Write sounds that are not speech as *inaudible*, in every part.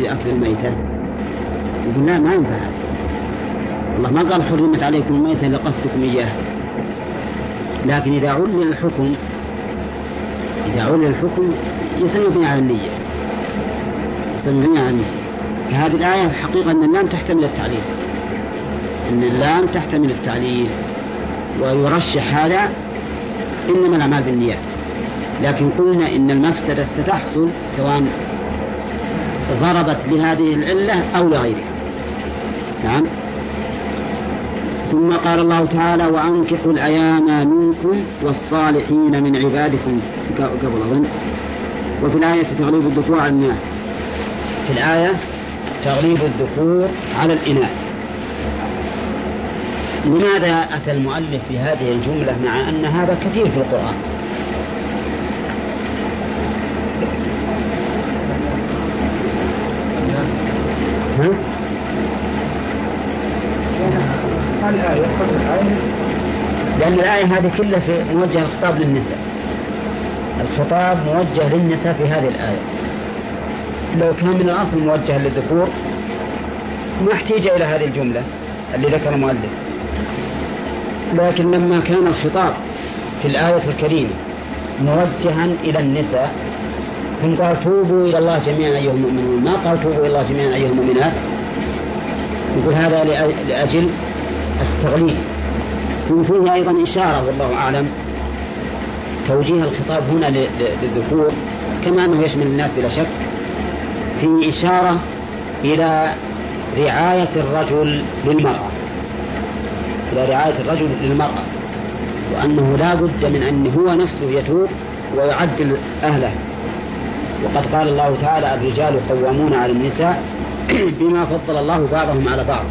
في أكل الميتة. يقول لا ما ينفع. الله ما قال حرمت عليكم الميتة لقصدكم إياه لكن إذا علل الحكم إذا علل الحكم يسلم على النية. يسلم على النية. فهذه الآية الحقيقة أن اللام تحتمل التعليل. أن اللام تحتمل التعليل. ويرشح هذا إنما الأعمال بالنيات. لكن قلنا إن المفسدة ستحصل سواء ضربت لهذه العلة أو لغيرها. نعم ثم قال الله تعالى وأنكحوا الأيام منكم والصالحين من عبادكم. قبل أظن. وفي الآية تغليب الذكور على الإناث في الآية تغليب الذكور على الإناث لماذا أتى المؤلف بهذه الجملة مع أن هذا كثير في القرآن؟ ها؟ لأن الآية هذه كلها في موجهة الخطاب للنساء. الخطاب موجه للنساء في هذه الآية. لو كان من الأصل موجها للذكور ما احتيج إلى هذه الجملة اللي ذكر المؤلف. لكن لما كان الخطاب في الآية الكريمة موجها إلى النساء ثم قال توبوا إلى الله جميعا أيها المؤمنون. ما قال توبوا إلى الله جميعا أيها المؤمنات؟ يقول هذا لأجل التغليب. فيه أيضا إشارة والله أعلم. توجيه الخطاب هنا للذكور كما أنه يشمل الناس بلا شك. فيه إشارة إلى رعاية الرجل للمرأة. إلى رعاية الرجل للمرأة. وأنه لا بد من أن هو نفسه يتوب ويعدل أهله. وقد قال الله تعالى الرجال قوامون على النساء *clears throat* بما فضل الله بعضهم على بعض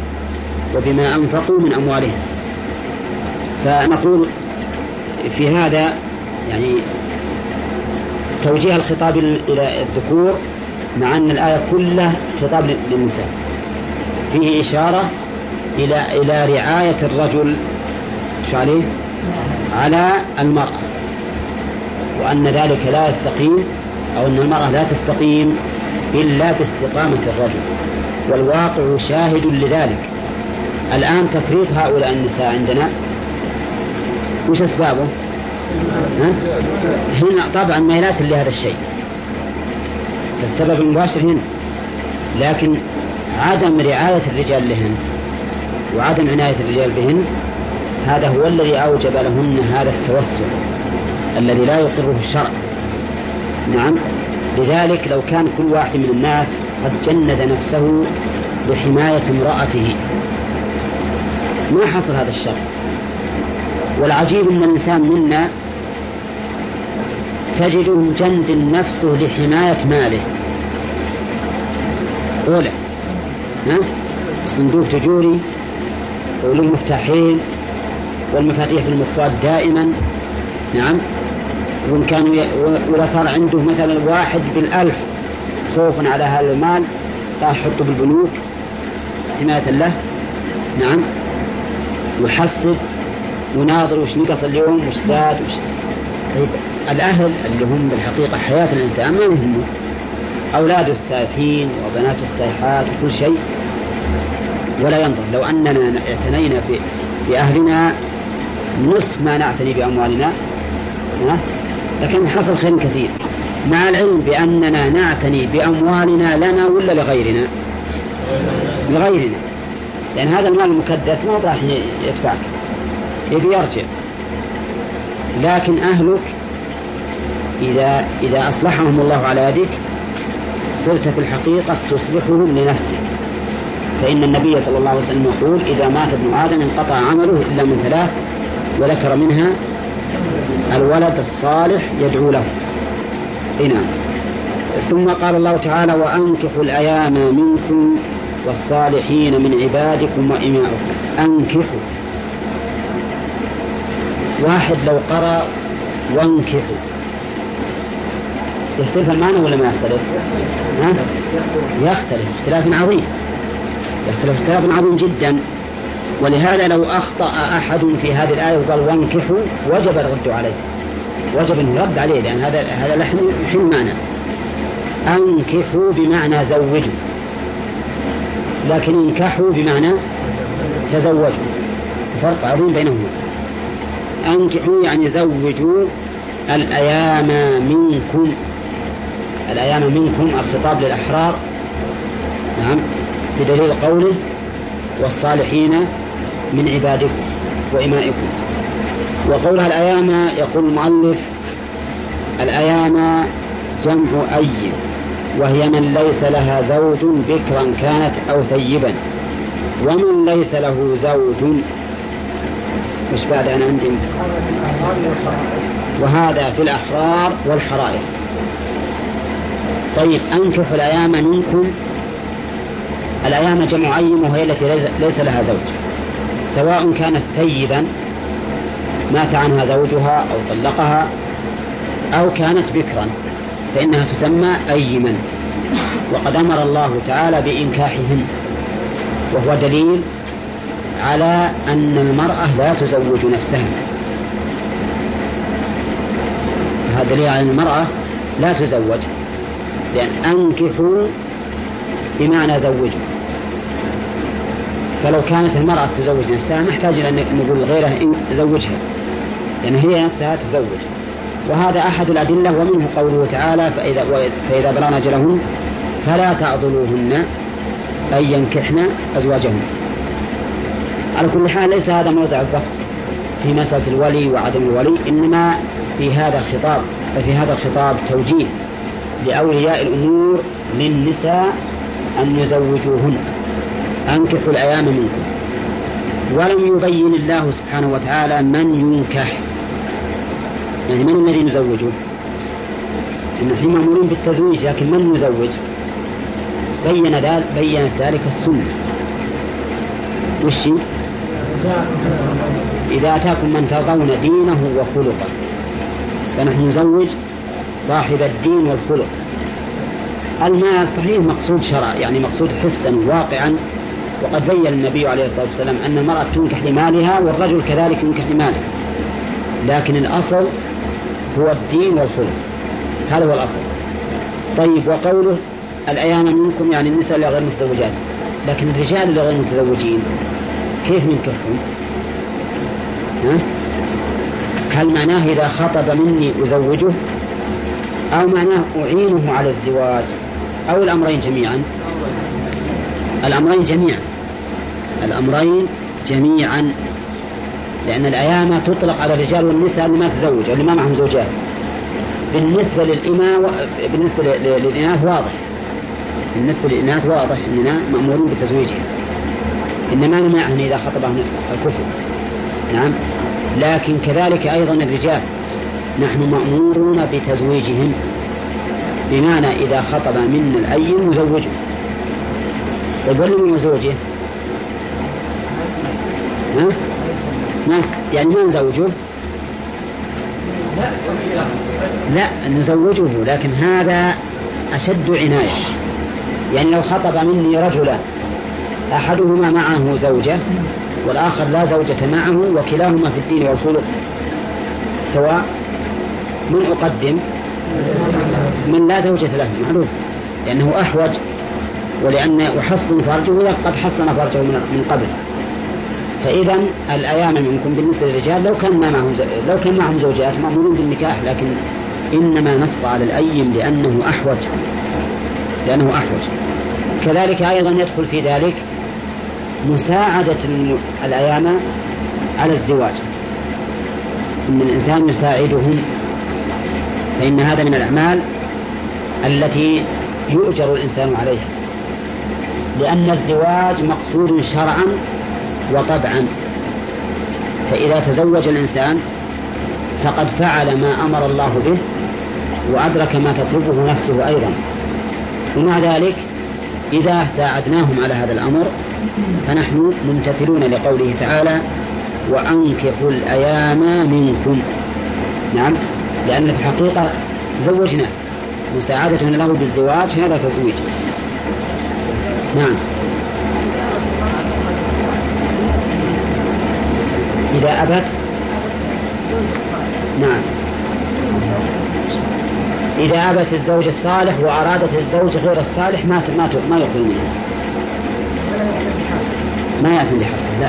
وبما أنفقوا من أموالهم فنقول في هذا يعني توجيه الخطاب إلى الذكور مع أن الآية كلها خطاب للنساء فيه إشارة إلى إلى رعاية الرجل شو عليه؟ على المرأة وأن ذلك لا يستقيم أو أن المرأة لا تستقيم إلا باستقامة الرجل. والواقع شاهد لذلك. الآن تفريط هؤلاء النساء عندنا. وش أسبابه؟ ها؟ هنا طبعا ميلات لهذا الشيء. السبب المباشر هنا. لكن عدم رعاية الرجال لهن وعدم عناية الرجال بهن هذا هو الذي أوجب لهن هذا التوسع الذي لا يقره الشرع. نعم. لذلك لو كان كل واحد من الناس قد جند نفسه لحماية امرأته. ما حصل هذا الشر والعجيب أن الإنسان منا تجده جند نفسه لحماية ماله. أولى ها؟ صندوق تجوري وله مفتاحين والمفاتيح في المفرد دائما. نعم. وإن كان وإذا صار عنده مثلا واحد بالألف خوفا على هذا المال راح يحطه بالبنوك حماية له. نعم. يحسب وناظر وش نقص اليوم وش زاد وش طيب الأهل اللي هم بالحقيقة حياة الإنسان ما يهمه. أولاده السائحين وبناته السائحات وكل شيء. ولا ينظر. لو أننا اعتنينا بأهلنا نصف ما نعتني بأموالنا لكن حصل خير كثير. مع العلم بأننا نعتني بأموالنا لنا ولا لغيرنا؟ لغيرنا. لأن هذا المال المكدس ما راح يدفعك. يبي يرجع. لكن أهلك إذا إذا أصلحهم الله على يدك صرت في الحقيقة تصلحهم لنفسك. فإن النبي صلى الله عليه وسلم يقول إذا مات ابن آدم انقطع عمله إلا من ثلاث وذكر منها الولد الصالح يدعو له. نعم. ثم قال الله تعالى وأنكحوا الأيام منكم والصالحين من عبادكم وإمائكم أنكحوا. واحد لو قرأ وانكحوا. يختلف المعنى ولا ما يختلف؟ ها؟ يختلف. اختلاف عظيم. يختلف اختلاف عظيم جدا. ولهذا لو أخطأ أحد في هذه الآية وقال وانكحوا وجب الرد عليه. وجب يرد عليه لأن هذا هذا لحن يحل معنى. أنكحوا بمعنى زوجوا. لكن انكحوا بمعنى تزوجوا. فرق عظيم بينهما. أنكحوا يعني زوجوا الأيام منكم. الأيام منكم الخطاب للأحرار. نعم. بدليل قوله والصالحين من عبادكم وإمائكم. وقولها الأيام يقول المؤلف الأيام جمع أي وهي من ليس لها زوج بكرا كانت أو ثيبا ومن ليس له زوج مش بعد أنا عندي. وهذا في الأحرار والحرائر. طيب أنكحوا الأيام منكم. الأيام جمع أيم وهي التي ليس لها زوج. سواء كانت ثيبا مات عنها زوجها أو طلقها أو كانت بكرا فإنها تسمى أيما. وقد أمر الله تعالى بإنكاحهن. وهو دليل على أن المرأة لا تزوج نفسها. هذا دليل على أن المرأة لا تزوج. لأن أنكحوا بمعنى زوجوا. فلو كانت المرأة تزوج نفسها محتاج إلى أن نقول غيره إن زوجها لأن هي نفسها تزوج. وهذا أحد الأدلة ومنه قوله تعالى فإذا, فإذا بلغن أجلهن فلا تعضلوهن أن ينكحن أزواجهن. على كل حال ليس هذا موضع البسط في مسألة الولي وعدم الولي إنما في هذا خطاب ففي هذا الخطاب توجيه لأولياء الأمور للنساء أن يزوجوهن. أنكحوا الأيام منكم. ولم يبين الله سبحانه وتعالى من ينكح. يعني من الذي نزوجه؟ في مأمورين بالتزويج لكن من يزوج؟ بين ذلك بينت ذلك السنة. وش؟ إذا أتاكم من ترضون دينه وخلقه. فنحن نزوج صاحب الدين والخلق. المال صحيح مقصود شرع يعني مقصود حسا واقعا. وقد بين النبي عليه الصلاة والسلام أن المرأة تنكح لمالها والرجل كذلك ينكح لماله. لكن الأصل هو الدين والخلق. هذا هو الأصل. طيب وقوله الأيام منكم يعني النساء اللي غير متزوجات. لكن الرجال اللي غير متزوجين كيف ينكحهم؟ ها؟ هل معناه إذا خطب مني أزوجه؟ أو معناه أعينه على الزواج؟ أو الأمرين جميعا؟ الأمرين جميعا. الأمرين جميعا لأن الأيام تطلق على الرجال والنساء اللي ما تزوج اللي ما معهم زوجات بالنسبة للإماء و... بالنسبة للإناث واضح. بالنسبة للإناث واضح أننا مأمورون بتزويجها إنما نمنعهن إذا خطبهم الكفر. نعم. لكن كذلك أيضا الرجال. نحن مأمورون بتزويجهم. بمعنى إذا خطب منا الأيم نزوجه طيب ولم يزوجه؟ يعني ما نزوجه. لا نزوجه لكن هذا أشد عناية يعني لو خطب مني رجلا أحدهما معه زوجة والآخر لا زوجة معه وكلاهما في الدين والخلق سواء من أقدم من لا زوجة له معروف لأنه أحوج ولأن أحصن فرجه قد حصن فرجه من قبل. فإذا الأيام منكم بالنسبة للرجال لو كان معهم لو كان معهم زوجات مأمورون بالنكاح لكن إنما نص على الأيم لأنه أحوج. لأنه أحوج. كذلك أيضا يدخل في ذلك مساعدة الأيام على الزواج. أن الإنسان يساعدهم فإن هذا من الأعمال التي يؤجر الإنسان عليها. لأن الزواج مقصود شرعا وطبعا. فإذا تزوج الإنسان فقد فعل ما أمر الله به وأدرك ما تطلبه نفسه أيضا. ومع ذلك إذا ساعدناهم على هذا الأمر فنحن ممتثلون لقوله تعالى وأنكحوا الأيام منكم. نعم لأن في الحقيقة زوجنا مساعدة له بالزواج هذا تزويج. نعم. إذا أبت. نعم. إذا أبت الزوج الصالح وأرادت الزوج غير الصالح ما ما ما يقبل منه ما يأثم بحبسه لا.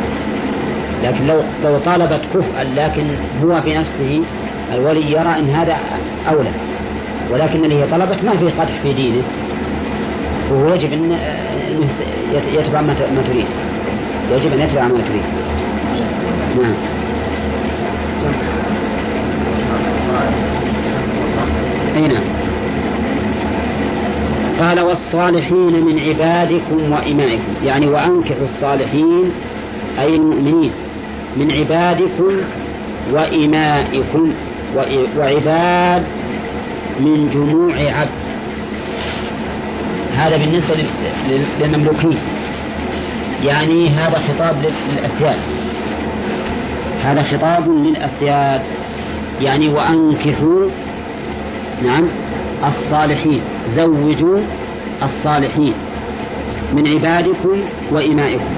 لكن لو لو طالبت كفءا لكن هو بنفسه الولي يرى إن هذا أولى. ولكن اللي هي طلبت ما فيه قدح في دينه. وهو يجب إن يتبع ما تريد. يجب أن يتبع ما تريد. نعم. اي نعم قال والصالحين من عبادكم وإمائكم. يعني وأنكحوا الصالحين أي المؤمنين من عبادكم وإمائكم. وعباد من جموع عبد. هذا بالنسبة للمملوكين. يعني هذا خطاب للأسياد. هذا خطاب للأسياد يعني وأنكحوا نعم الصالحين زوجوا الصالحين من عبادكم وإمائكم.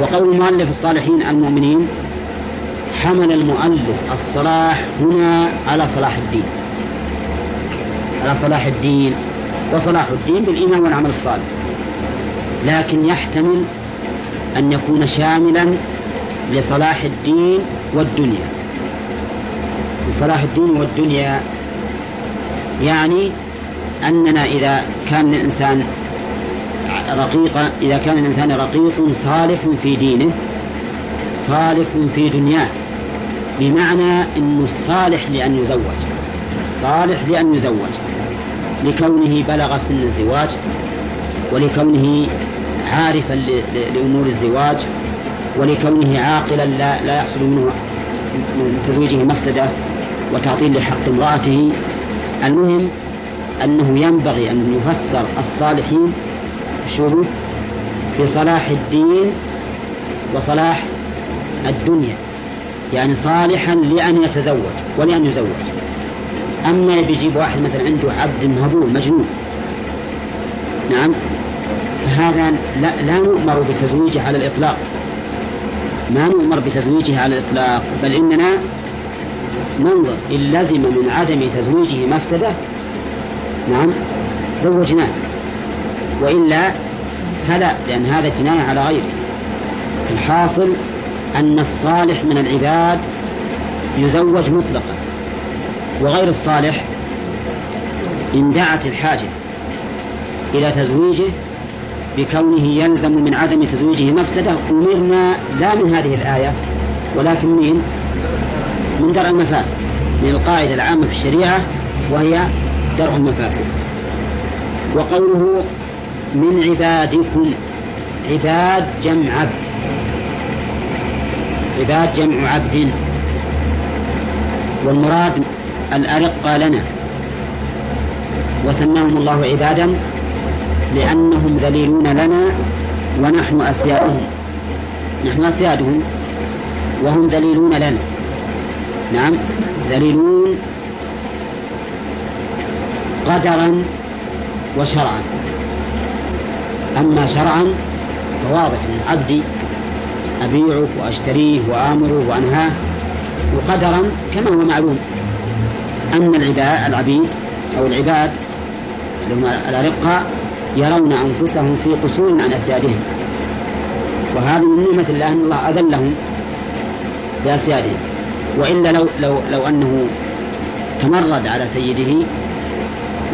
وقول المؤلف الصالحين المؤمنين حمل المؤلف الصلاح هنا على صلاح الدين. على صلاح الدين وصلاح الدين بالإيمان والعمل الصالح. لكن يحتمل أن يكون شاملا لصلاح الدين والدنيا. لصلاح الدين والدنيا يعني أننا إذا كان الإنسان رقيقا إذا كان الإنسان رقيق صالح في دينه صالح في دنياه. بمعنى أنه صالح لأن يزوج. صالح لأن يزوج. لكونه بلغ سن الزواج ولكونه عارفا لأمور الزواج. ولكونه عاقلا لا, لا يحصل منه من تزويجه مفسدة وتعطيل لحق امرأته. المهم أنه ينبغي أن يفسر الصالحين شروط في صلاح الدين وصلاح الدنيا. يعني صالحا لأن يتزوج ولأن يزوج. أما بيجيب واحد مثلا عنده عبد مهبول مجنون نعم هذا لا, لا نؤمر بتزويجه على الإطلاق. ما نؤمر بتزويجه على الإطلاق بل إننا ننظر إن لزم من عدم تزويجه مفسدة. نعم زوجناه وإلا فلا لأن هذا جناية على غيره. الحاصل أن الصالح من العباد يزوج مطلقا وغير الصالح إن دعت الحاجة إلى تزويجه بكونه يلزم من عدم تزويجه مفسدة. أمرنا لا من هذه الآية ولكن من من درء المفاسد من القاعدة العامة في الشريعة وهي درء المفاسد. وقوله من عبادكم عباد جمع عبد. عباد جمع عبد. والمراد الأرقى لنا. وسماهم الله عبادا لأنهم ذليلون لنا ونحن أسيادهم نحن أسيادهم وهم ذليلون لنا. نعم ذليلون قدرا وشرعا. أما شرعا فواضح أن عبدي أبيعه وأشتريه وآمره وأنهاه وقدرا كما هو معلوم. أن العباد العبيد أو العباد الأرقاء يرون أنفسهم في قصور عن أسيادهم. وهذه من نعمة الله أن الله أذلهم بأسيادهم. وإلا لو لو لو أنه تمرد على سيده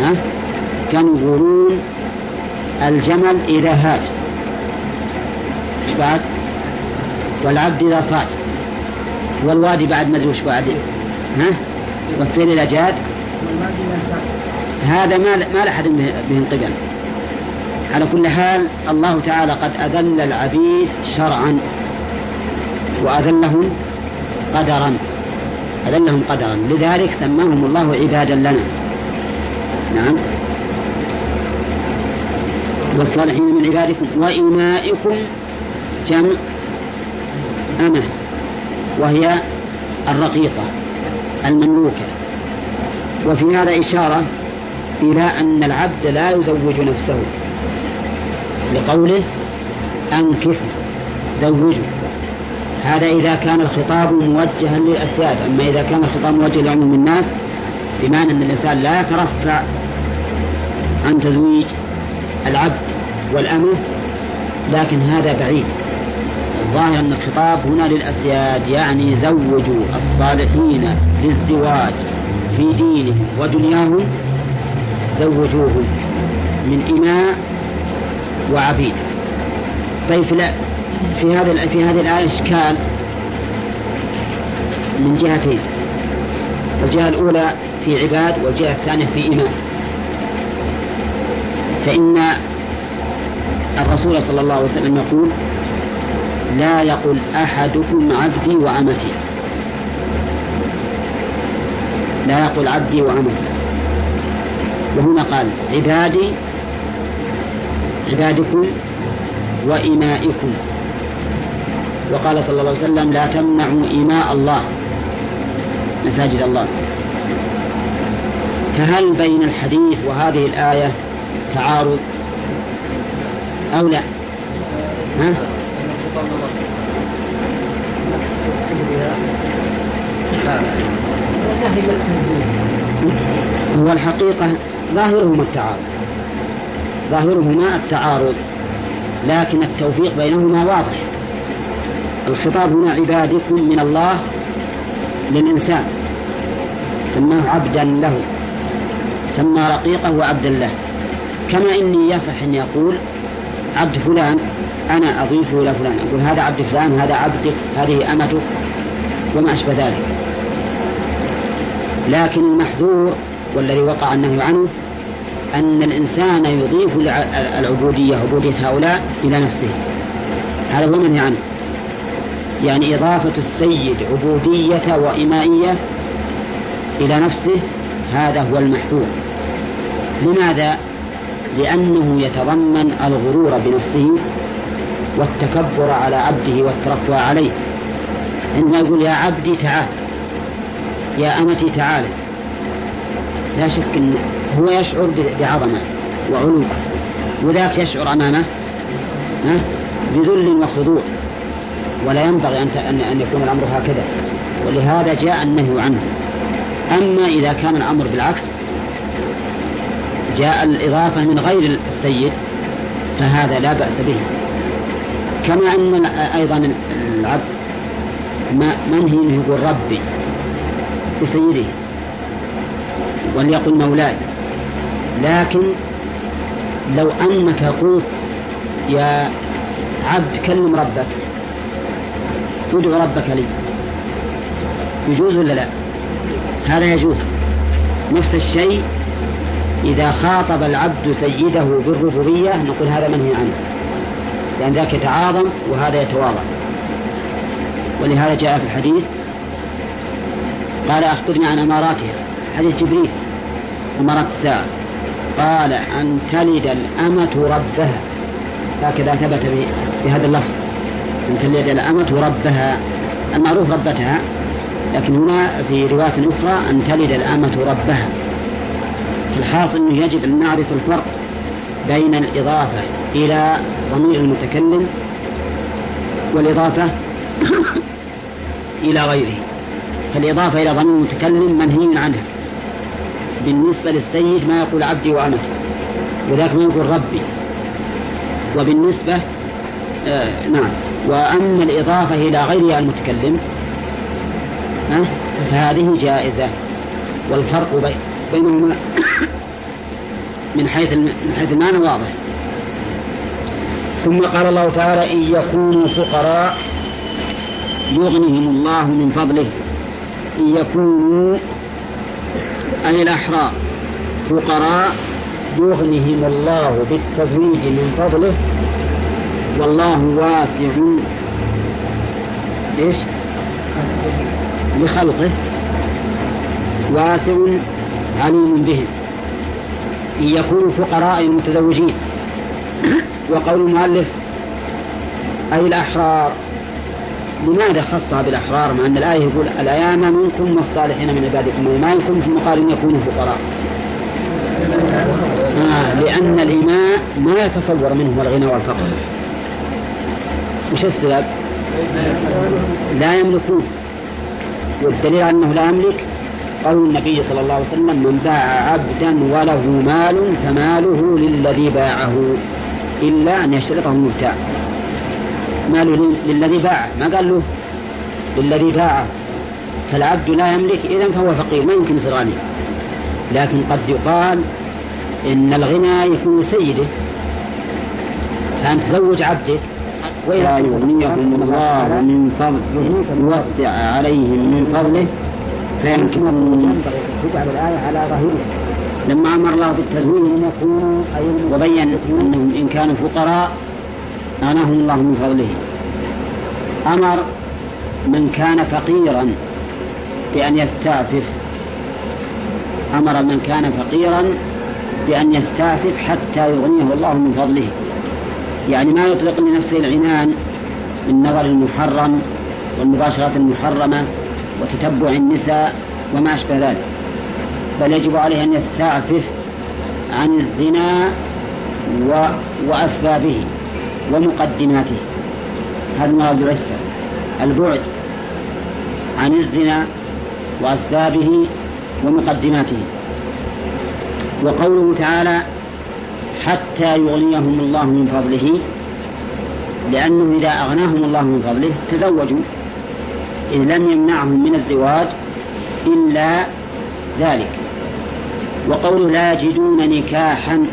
ها كانوا يقولون الجمل إذا هاج. إيش بعد؟ والعبد إذا صاد والوادي بعد ما أدري وش بعد ها؟ والسير إذا جاد. هذا ما ما لأحد به قبل على كل حال الله تعالى قد أذل العبيد شرعا وأذلهم قدرا. أذلهم قدرا. لذلك سماهم الله عبادا لنا. نعم. والصالحين من عبادكم وإمائكم جمع أمة وهي الرقيقة المملوكة. وفي هذا إشارة إلى أن العبد لا يزوج نفسه. لقوله أنكحوا زوجوا هذا إذا كان الخطاب موجها للأسياد. أما إذا كان الخطاب موجه لعموم الناس بمعنى أن الإنسان لا يترفع عن تزويج العبد والأمة لكن هذا بعيد. الظاهر أن الخطاب هنا للأسياد يعني زوجوا الصالحين للزواج في دينهم ودنياهم زوجوهم من إماء وعبيد. طيب لا في هذا في هذه الآية إشكال من جهتين. الجهة الأولى في عباد والجهة الثانية في إماء فإن الرسول صلى الله عليه وسلم يقول لا يقل أحدكم عبدي وأمتي. لا يقول عبدي وأمتي. وهنا قال عبادي عبادكم وإمائكم وقال صلى الله عليه وسلم لا تمنعوا إماء الله مساجد الله. فهل بين الحديث وهذه الآية تعارض أو لا؟ ها؟ هو الحقيقة ظاهرهما التعارض. ظاهرهما التعارض لكن التوفيق بينهما واضح. الخطاب هنا عبادكم من الله للإنسان سماه عبدا له سمى رقيقه وعبدا له. كما إني يصح أن يقول عبد فلان أنا أضيفه إلى فلان أقول هذا عبد فلان هذا عبدك هذه أمتك وما أشبه ذلك. لكن المحذور والذي وقع النهي عنه أن الإنسان يضيف العبودية عبودية هؤلاء إلى نفسه. هذا هو المنهي عنه. يعني إضافة السيد عبودية وإمائية إلى نفسه هذا هو المحذور. لماذا؟ لأنه يتضمن الغرور بنفسه والتكبر على عبده والترفع عليه. عندما يقول يا عبدي تعال يا أمتي تعال. لا شك أن هو يشعر بعظمة وعلو وذاك يشعر أمامه بذل وخضوع. ولا ينبغي أن أن يكون الأمر هكذا. ولهذا جاء النهي عنه. أما إذا كان الأمر بالعكس جاء الإضافة من غير السيد فهذا لا بأس به. كما أن أيضا العبد منهي أنه يقول ربي بسيده. وليقل مولاي. لكن لو أنك قلت يا عبد كلم ربك ادعو ربك لي. يجوز ولا لا؟ هذا يجوز. نفس الشيء إذا خاطب العبد سيده بالربوبية نقول هذا منهي عنه. لأن ذاك يتعاظم وهذا يتواضع. ولهذا جاء في الحديث قال أخبرني عن أماراتها. حديث جبريل. أمارات الساعة قال أن تلد الأمة ربها. هكذا ثبت في هذا اللفظ. أن تلد الأمة ربها. المعروف ربتها لكن هنا في رواية أخرى أن تلد الأمة ربها. في الحاصل أنه يجب أن نعرف الفرق بين الإضافة إلى ضمير المتكلم والإضافة *coughs* إلى غيره. فالإضافة إلى ضمير المتكلم منهي عنها. بالنسبة للسيد ما يقول عبدي وأمتي وذاك ما يقول ربي. وبالنسبة آه نعم. وأما الإضافة إلى غير المتكلم آه فهذه جائزة. والفرق بينهما *coughs* من حيث من حيث المعنى واضح. ثم قال الله تعالى إن يكونوا فقراء يغنهم الله من فضله. إن يكونوا أي الأحرار؟ فقراء يغنهم الله بالتزويج من فضله والله واسع إيش؟ لخلقه واسع عليم بهم إن يكونوا فقراء المتزوجين وقول المؤلف أي الأحرار؟ لماذا خصها بالأحرار مع أن الآية يقول الأيام منكم والصالحين من عبادكم وإيمانكم ثم قال إن يكونوا فقراء. آه لأن الإماء ما يتصور منهم الغنى والفقر. وش السبب؟ لا يملكون. والدليل أنه لا يملك قول النبي صلى الله عليه وسلم من باع عبدا وله مال فماله للذي باعه إلا أن يشترطه المبتاع. ماله للذي باعه ما قال له للذي باعه فالعبد لا يملك إذا فهو فقير ما يمكن يصير غني لكن قد يقال إن الغنى يكون سيده. فأنت تزوج عبدك. وإذا يغنيهم الله من فضله. يوسع عليهم من فضله. فيمكنهم تجعل الآية على ظاهرها لما أمر الله بالتزويج وبين أنهم إن كانوا فقراء أغناهم الله من فضله. أمر من كان فقيرا بأن يستعفف. أمر من كان فقيرا بأن يستعفف حتى يغنيه الله من فضله. يعني ما يطلق لنفسه العنان من نظر المحرم والمباشرة المحرمة وتتبع النساء وما أشبه ذلك. بل يجب عليه أن يستعفف عن الزنا و... وأسبابه. ومقدماته. هذا مراد العفة البعد عن الزنا وأسبابه ومقدماته. وقوله تعالى حتى يغنيهم الله من فضله لأنه إذا أغناهم الله من فضله تزوجوا. إذ لم يمنعهم من الزواج إلا ذلك. وقوله لا يجدون نكاحا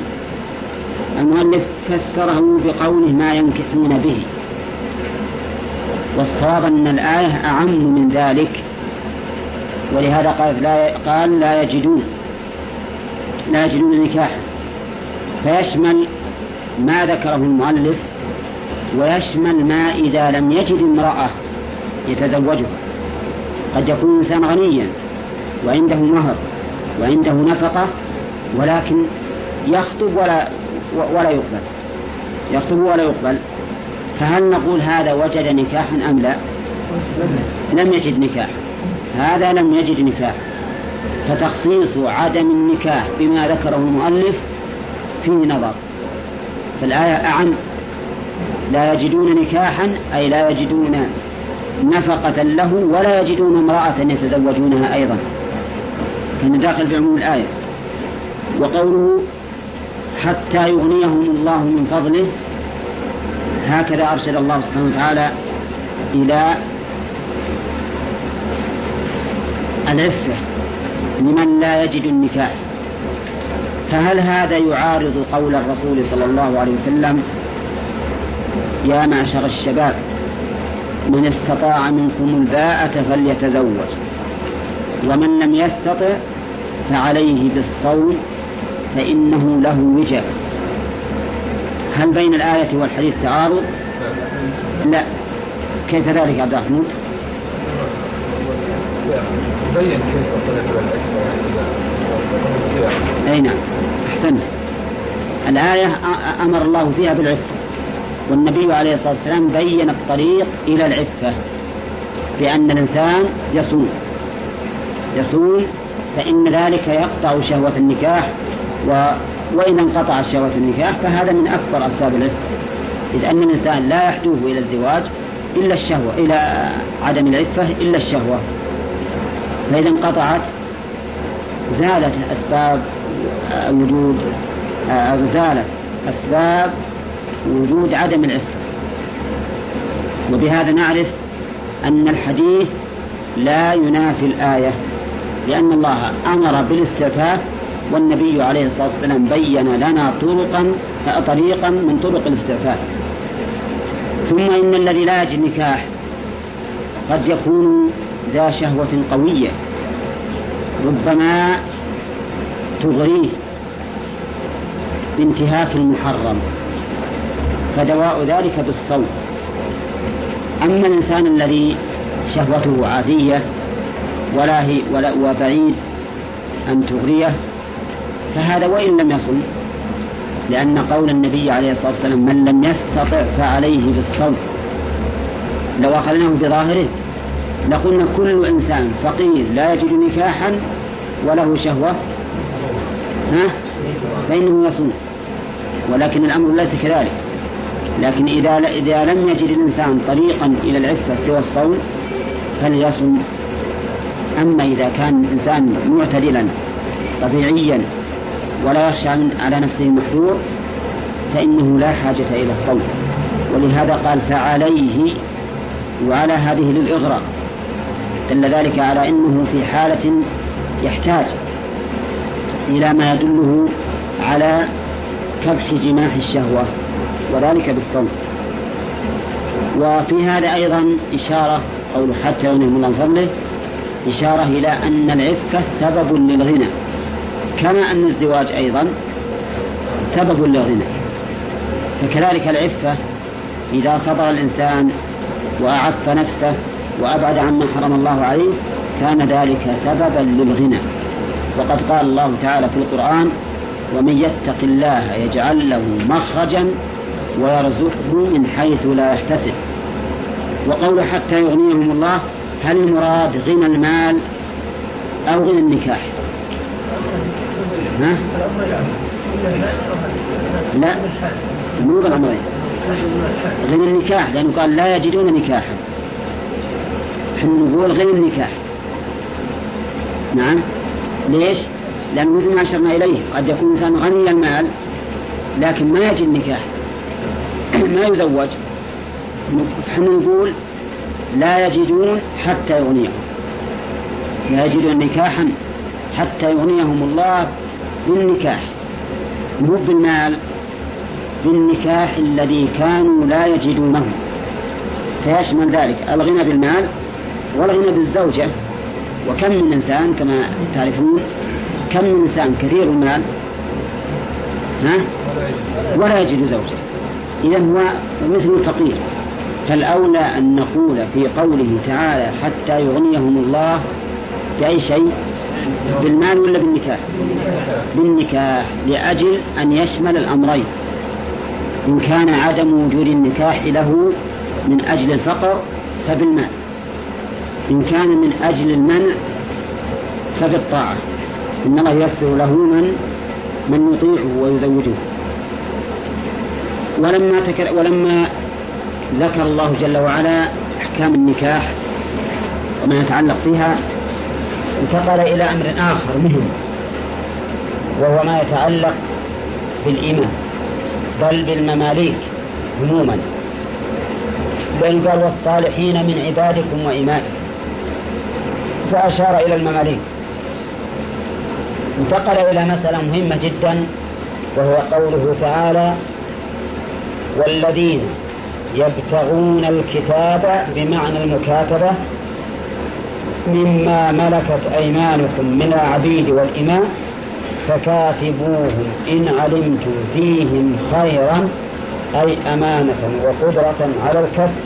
المؤلف فسره بقوله ما ينكحون به. والصواب أن الآية أعم من ذلك. ولهذا قال لا قال لا يجدون. لا يجدون نكاحا. فيشمل ما ذكره المؤلف ويشمل ما إذا لم يجد امرأة يتزوجها. قد يكون الإنسان غنيا وعنده مهر وعنده نفقة ولكن يخطب ولا ولا يقبل. يخطب ولا يقبل. فهل نقول هذا وجد نكاحا أم لا؟ لم يجد نكاح. هذا لم يجد نكاح. فتخصيص عدم النكاح بما ذكره المؤلف فيه نظر. فالآية أعم. لا يجدون نكاحا أي لا يجدون نفقة له ولا يجدون امرأة يتزوجونها أيضا. كان داخل في عموم الآية. وقوله حتى يغنيهم الله من فضله. هكذا أرشد الله سبحانه وتعالى إلى العفة لمن لا يجد النكاح. فهل هذا يعارض قول الرسول صلى الله عليه وسلم يا معشر الشباب من استطاع منكم الباءة فليتزوج ومن لم يستطع فعليه بالصوم فإنه له وجاء هل بين الآية والحديث تعارض؟ لا. كيف ذلك عبد الرحمن؟ بين كيف أي نعم. أحسنت. الآية أمر الله فيها بالعفة. والنبي عليه الصلاة والسلام بين الطريق إلى العفة. بأن الإنسان يصوم. يصوم فإن ذلك يقطع شهوة النكاح و وإن انقطع شهوة النكاح فهذا من أكبر أسباب العفة إذ أن الإنسان لا يحدوه إلى الزواج إلا الشهوة إلى عدم العفة إلا الشهوة. فإذا انقطعت زالت أسباب وجود أو زالت أسباب وجود عدم العفة. وبهذا نعرف أن الحديث لا ينافي الآية لأن الله أمر بالاستعفاف والنبي عليه الصلاة والسلام بين لنا طرقا طريقا من طرق الاستعفاف ثم إن الذي لا يجد نكاح قد يكون ذا شهوة قوية ربما تغريه بانتهاك المحرم فدواء ذلك بالصوم. أما الإنسان الذي شهوته عادية ولا هي ولا وبعيد أن تغريه فهذا وإن لم يصم لأن قول النبي عليه الصلاة والسلام من لم يستطع فعليه بالصوم لو أخذناه بظاهره لقلنا كل إنسان فقير لا يجد نكاحا وله شهوة ها؟ فإنه يصوم ولكن الأمر ليس كذلك. لكن إذا إذا لم يجد الإنسان طريقا إلى العفة سوى الصوم فليصم. أما إذا كان الإنسان معتدلا طبيعيا ولا يخشى على نفسه المحذور فإنه لا حاجة إلى الصوت ولهذا قال فعليه وعلى هذه للإغراء. دل ذلك على أنه في حالة يحتاج إلى ما يدله على كبح جماح الشهوة وذلك بالصوت وفي هذا أيضا إشارة قول حتى يغنيهم الله من فضله إشارة إلى أن العفة سبب للغنى. كما أن الزواج أيضا سبب للغنى فكذلك العفة إذا صبر الإنسان وأعف نفسه وأبعد عما حرم الله عليه كان ذلك سببا للغنى وقد قال الله تعالى في القرآن ومن يتق الله يجعل له مخرجا ويرزقه من حيث لا يحتسب. وقول حتى يغنيهم الله هل المراد غنى المال أو غنى النكاح؟ ها؟ لا. مو بالأمرين. غنى النكاح لأنه قال لا يجدون نكاحا. نقول غنى النكاح. نعم. ليش؟ لأن مثل ما أشرنا إليه قد يكون إنسان غني المال لكن ما يجد النكاح *clears throat* ما يزوج. إحنا نقول لا يجدون حتى يغنيهم. لا يجدون نكاحا حتى يغنيهم الله بالنكاح. مو بالمال بالنكاح الذي كانوا لا يجدونه. فيشمل ذلك؟ الغنى بالمال والغنى بالزوجة. وكم من إنسان كما تعرفون كم من إنسان كثير المال ها؟ ولا يجد زوجة. إذا هو مثل الفقير فالأولى أن نقول في قوله تعالى حتى يغنيهم الله بأي شيء؟ بالمال ولا بالنكاح؟ بالنكاح لأجل أن يشمل الأمرين. إن كان عدم وجود النكاح له من أجل الفقر فبالمال. إن كان من أجل المنع فبالطاعة. إن الله ييسر له من من يطيعه ويزوجه. ولما تكر ولما ذكر الله جل وعلا أحكام النكاح وما يتعلق فيها انتقل إلى أمر آخر مهم وهو ما يتعلق بالإيمان بل بالمماليك عموما. بل قال والصالحين من عبادكم وإمائكم فأشار إلى المماليك. انتقل إلى مسألة مهمة جدا وهو قوله تعالى والذين يبتغون الكتاب بمعنى المكاتبة مما ملكت أيمانكم من العبيد والإماء فكاتبوهم إن علمتم فيهم خيرا أي أمانة وقدرة على الكسب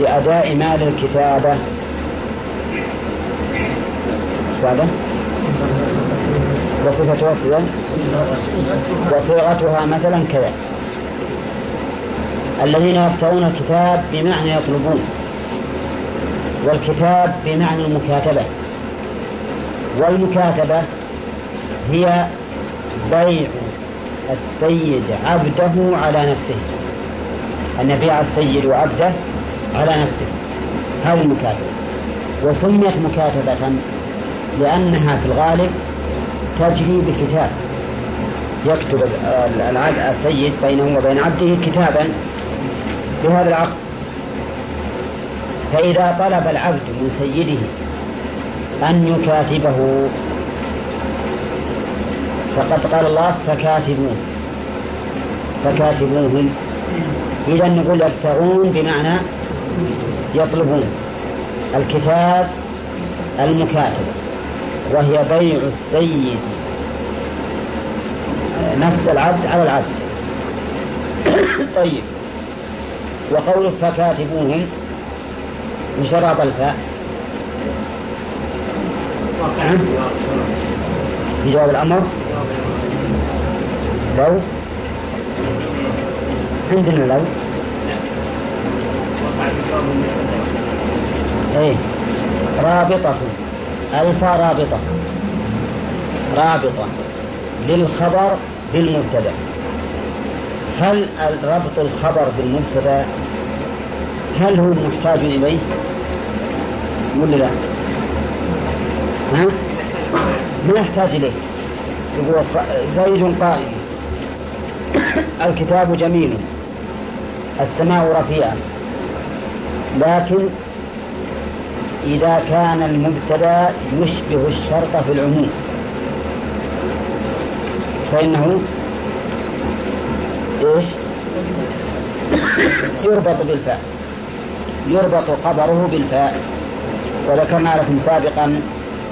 لأداء مال الكتابة. هذا وصفة وصيغتها مثلا كذا. الذين يقطعون الكتاب بمعنى يطلبون. والكتاب بمعنى المكاتبة. والمكاتبة هي بيع السيد عبده على نفسه. أن يبيع السيد عبده على نفسه. هذه المكاتبة. وسميت مكاتبة لأنها في الغالب تجري بكتاب. يكتب السيد بينه وبين عبده كتابا. بهذا العقد فإذا طلب العبد من سيده أن يكاتبه فقد قال الله فكاتبوه فكاتبوهم إذا نقول يبتغون بمعنى يطلبون الكتاب المكاتب وهي بيع السيد نفس العبد على العبد. *coughs* طيب وقول فكاتبوهم بشراب الفاء. بجواب الأمر. لو. عندنا لو. إيه. رابطة. الفا رابطة. رابطة. للخبر بالمبتدأ. هل ربط الخبر بالمبتدأ هل هو محتاج إليه ولا لا؟ ها؟ ما يحتاج إليه يقول زيد قائم الكتاب جميل السماء رفيعة لكن إذا كان المبتدأ يشبه الشرط في العموم فإنه إيش يربط بالفاء يربط خبره بالفاء وذكرنا لكم سابقا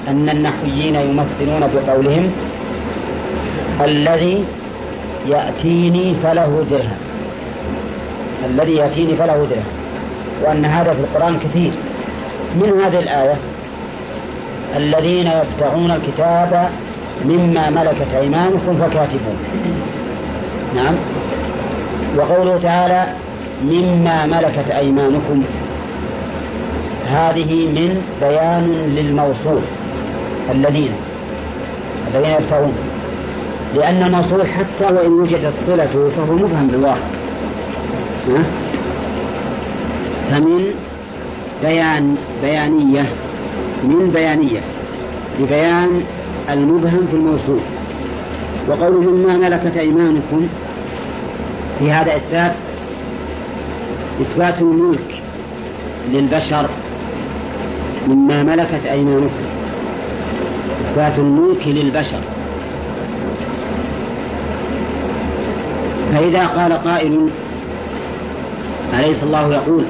أن النحويين يمثلون بقولهم الذي يأتيني فله درهم. الذي يأتيني فله درهم. وأن هذا في القرآن كثير. من هذه الآية؟ الذين يبتغون الكتاب مما ملكت أيمانكم فكاتبون نعم. وقوله تعالى مما ملكت أيمانكم. هذه من بيان للموصول الذين الذين يبتغون لأن الموصول حتى وإن وجدت صلته فهو مبهم بالواقع. فمن بيان بيانية من بيانية لبيان المبهم في الموصول. وقوله مما ملكت أيمانكم في هذا إثبات إثبات الملك للبشر مما ملكت أيمانكم. إثبات الملك للبشر. فإذا قال قائل أليس الله يقول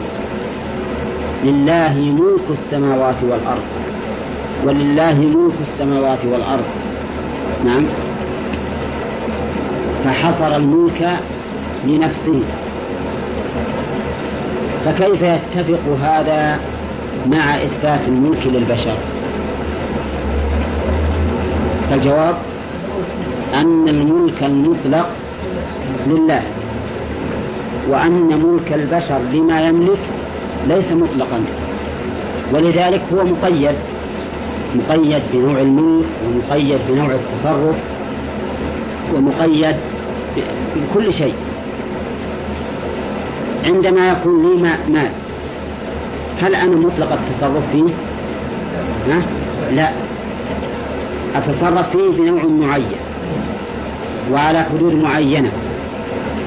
لله ملك السماوات والأرض ولله ملك السماوات والأرض؟ نعم. فحصر الملك لنفسه. فكيف يتفق هذا مع إثبات الملك للبشر؟ فالجواب أن الملك المطلق لله وأن ملك البشر لما يملك ليس مطلقا ولذلك هو مقيد مقيد بنوع الملك ومقيد بنوع التصرف ومقيد بكل شيء. عندما يكون لي مال هل أنا مطلق التصرف فيه؟ ها؟ لا. أتصرف فيه بنوع معين وعلى حدود معينة.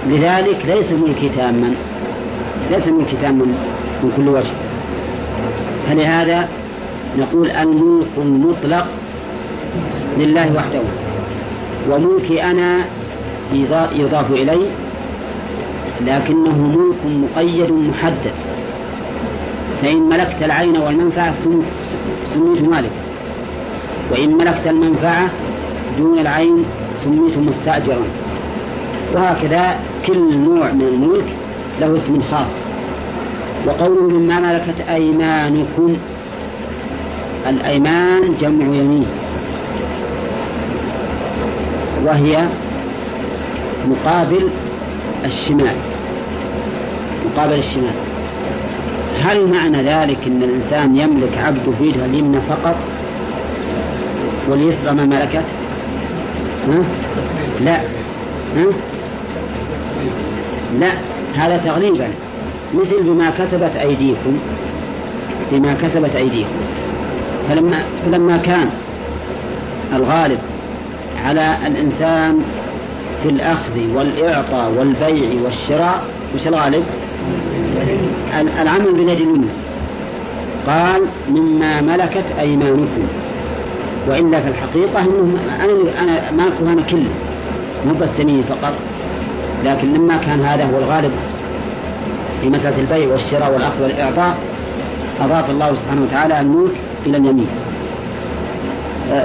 لذلك ليس ملكي تاما. ليس ملكي تاما من كل وجه. فلهذا نقول الملك المطلق لله وحده. وملكي أنا يضاف إلي لكنه ملك مقيد محدد. فإن ملكت العين والمنفعة سميت مالك. وإن ملكت المنفعة دون العين سميت مستأجرا. وهكذا كل نوع من الملك له اسم خاص. وقوله مما ملكت أيمانكم الأيمان جمع يمين. وهي مقابل الشمال. مقابل الشمال هل معنى ذلك أن الإنسان يملك عبده في اليمنى فقط واليسرى ما ملكت ها؟ لا ها؟ لا هذا تغليبا مثل بما كسبت أيديكم بما كسبت أيديكم فلما فلما كان الغالب على الإنسان في الأخذ والإعطاء والبيع والشراء وش الغالب؟ العمل باليد اليمنى قال مما ملكت أيمانكم. وإلا في الحقيقة إنه أنا أنا مالكه أنا كله. مو بس فقط. لكن لما كان هذا هو الغالب في مسألة البيع والشراء والأخذ والإعطاء أضاف الله سبحانه وتعالى الملك إلى اليمين.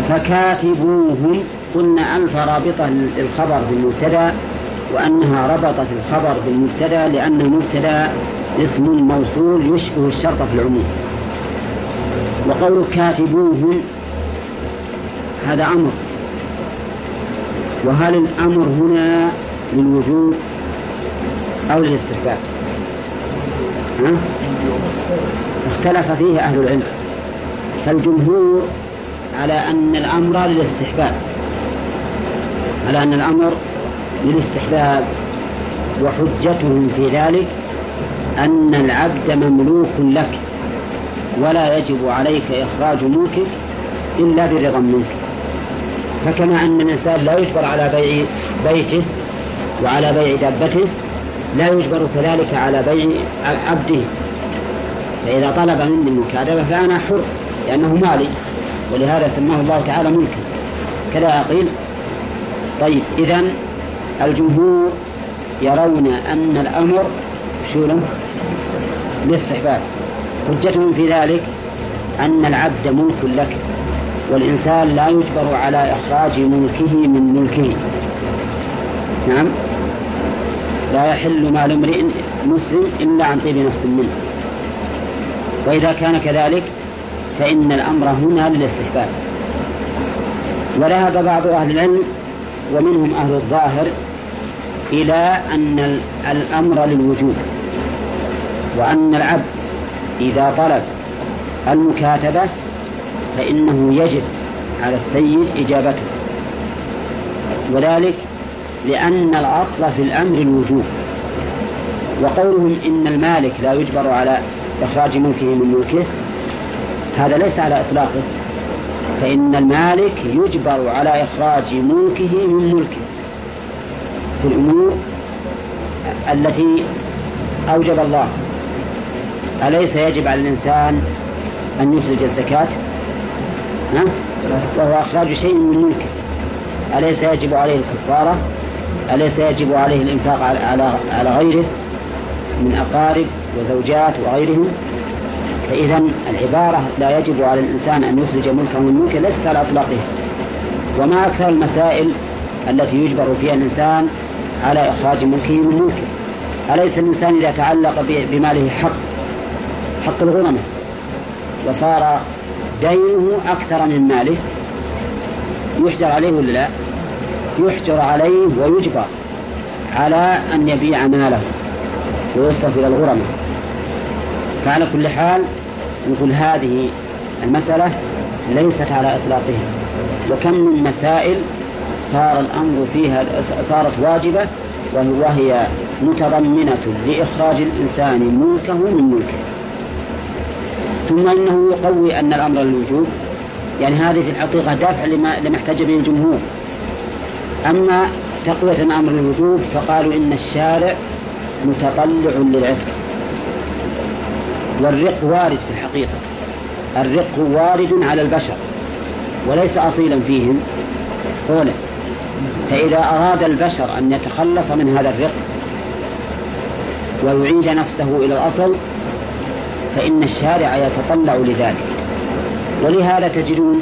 فكاتبوهم. قلنا ألف رابطة للخبر بالمبتدأ وأنها ربطت الخبر بالمبتدأ لأن المبتدأ اسم موصول يشبه الشرط في العموم. وقول كاتبوهم هذا أمر. وهل الأمر هنا للوجوب أو للاستحباب؟ اختلف فيه أهل العلم. فالجمهور على أن الأمر للاستحباب. على أن الأمر للاستحباب. وحجتهم في ذلك أن العبد مملوك لك ولا يجب عليك إخراج ملكك إلا برضا منك. فكما أن الإنسان لا يجبر على بيع بيته وعلى بيع دابته لا يجبر كذلك على بيع عبده. فإذا طلب مني المكاتبة فأنا حر لأنه مالي ولهذا سماه الله تعالى ملكا. كذا قيل طيب إذا الجمهور يرون أن الأمر شو له؟ للاستحباب حجتهم في ذلك أن العبد ملك لك والإنسان لا يجبر على إخراج ملكه من ملكه. نعم. لا يحل مال امرئ مسلم إلا عن طيب نفس منه. وإذا كان كذلك فإن الأمر هنا للاستحباب. وذهب بعض أهل العلم ومنهم أهل الظاهر إلى أن الأمر للوجوب. وأن العبد إذا طلب المكاتبة فإنه يجب على السيد إجابته. وذلك لأن الأصل في الأمر الوجوب. وقولهم إن المالك لا يجبر على إخراج ملكه من ملكه هذا ليس على إطلاقه. فإن المالك يجبر على إخراج ملكه من ملكه في الأمور التي أوجب الله. أليس يجب على الإنسان أن يخرج الزكاة؟ ها؟ وهو إخراج شيء من ملكه أليس يجب عليه الكفارة؟ أليس يجب عليه الإنفاق على على غيره من أقارب وزوجات وغيرهم؟ فإذا العبارة لا يجب على الإنسان أن يخرج ملكه من ملكه ليست على إطلاقها. وما أكثر المسائل التي يجبر فيها الإنسان على إخراج ملكه من ملكه. أليس الإنسان إذا تعلق بماله حق حق الغرمة وصار دينه أكثر من ماله. يحجر عليه ولا لا؟ يحجر عليه ويجبر على أن يبيع ماله ويصرف إلى الغرماء فعلى كل حال نقول هذه المسألة ليست على إطلاقها وكم من مسائل صار الأمر فيها صارت واجبة وهي متضمنة لإخراج الإنسان ملكه من ملكه. ثم إنه يقوي أن الأمر للوجوب. يعني هذه في الحقيقة دافع لما, لما احتج به الجمهور. أما تقوية الأمر للوجوب فقالوا إن الشارع متطلع للعتق. والرق وارد في الحقيقة. الرق وارد على البشر. وليس أصيلا فيهم. قوله فإذا أراد البشر أن يتخلص من هذا الرق ويعيد نفسه إلى الأصل فإن الشارع يتطلع لذلك. ولهذا تجدون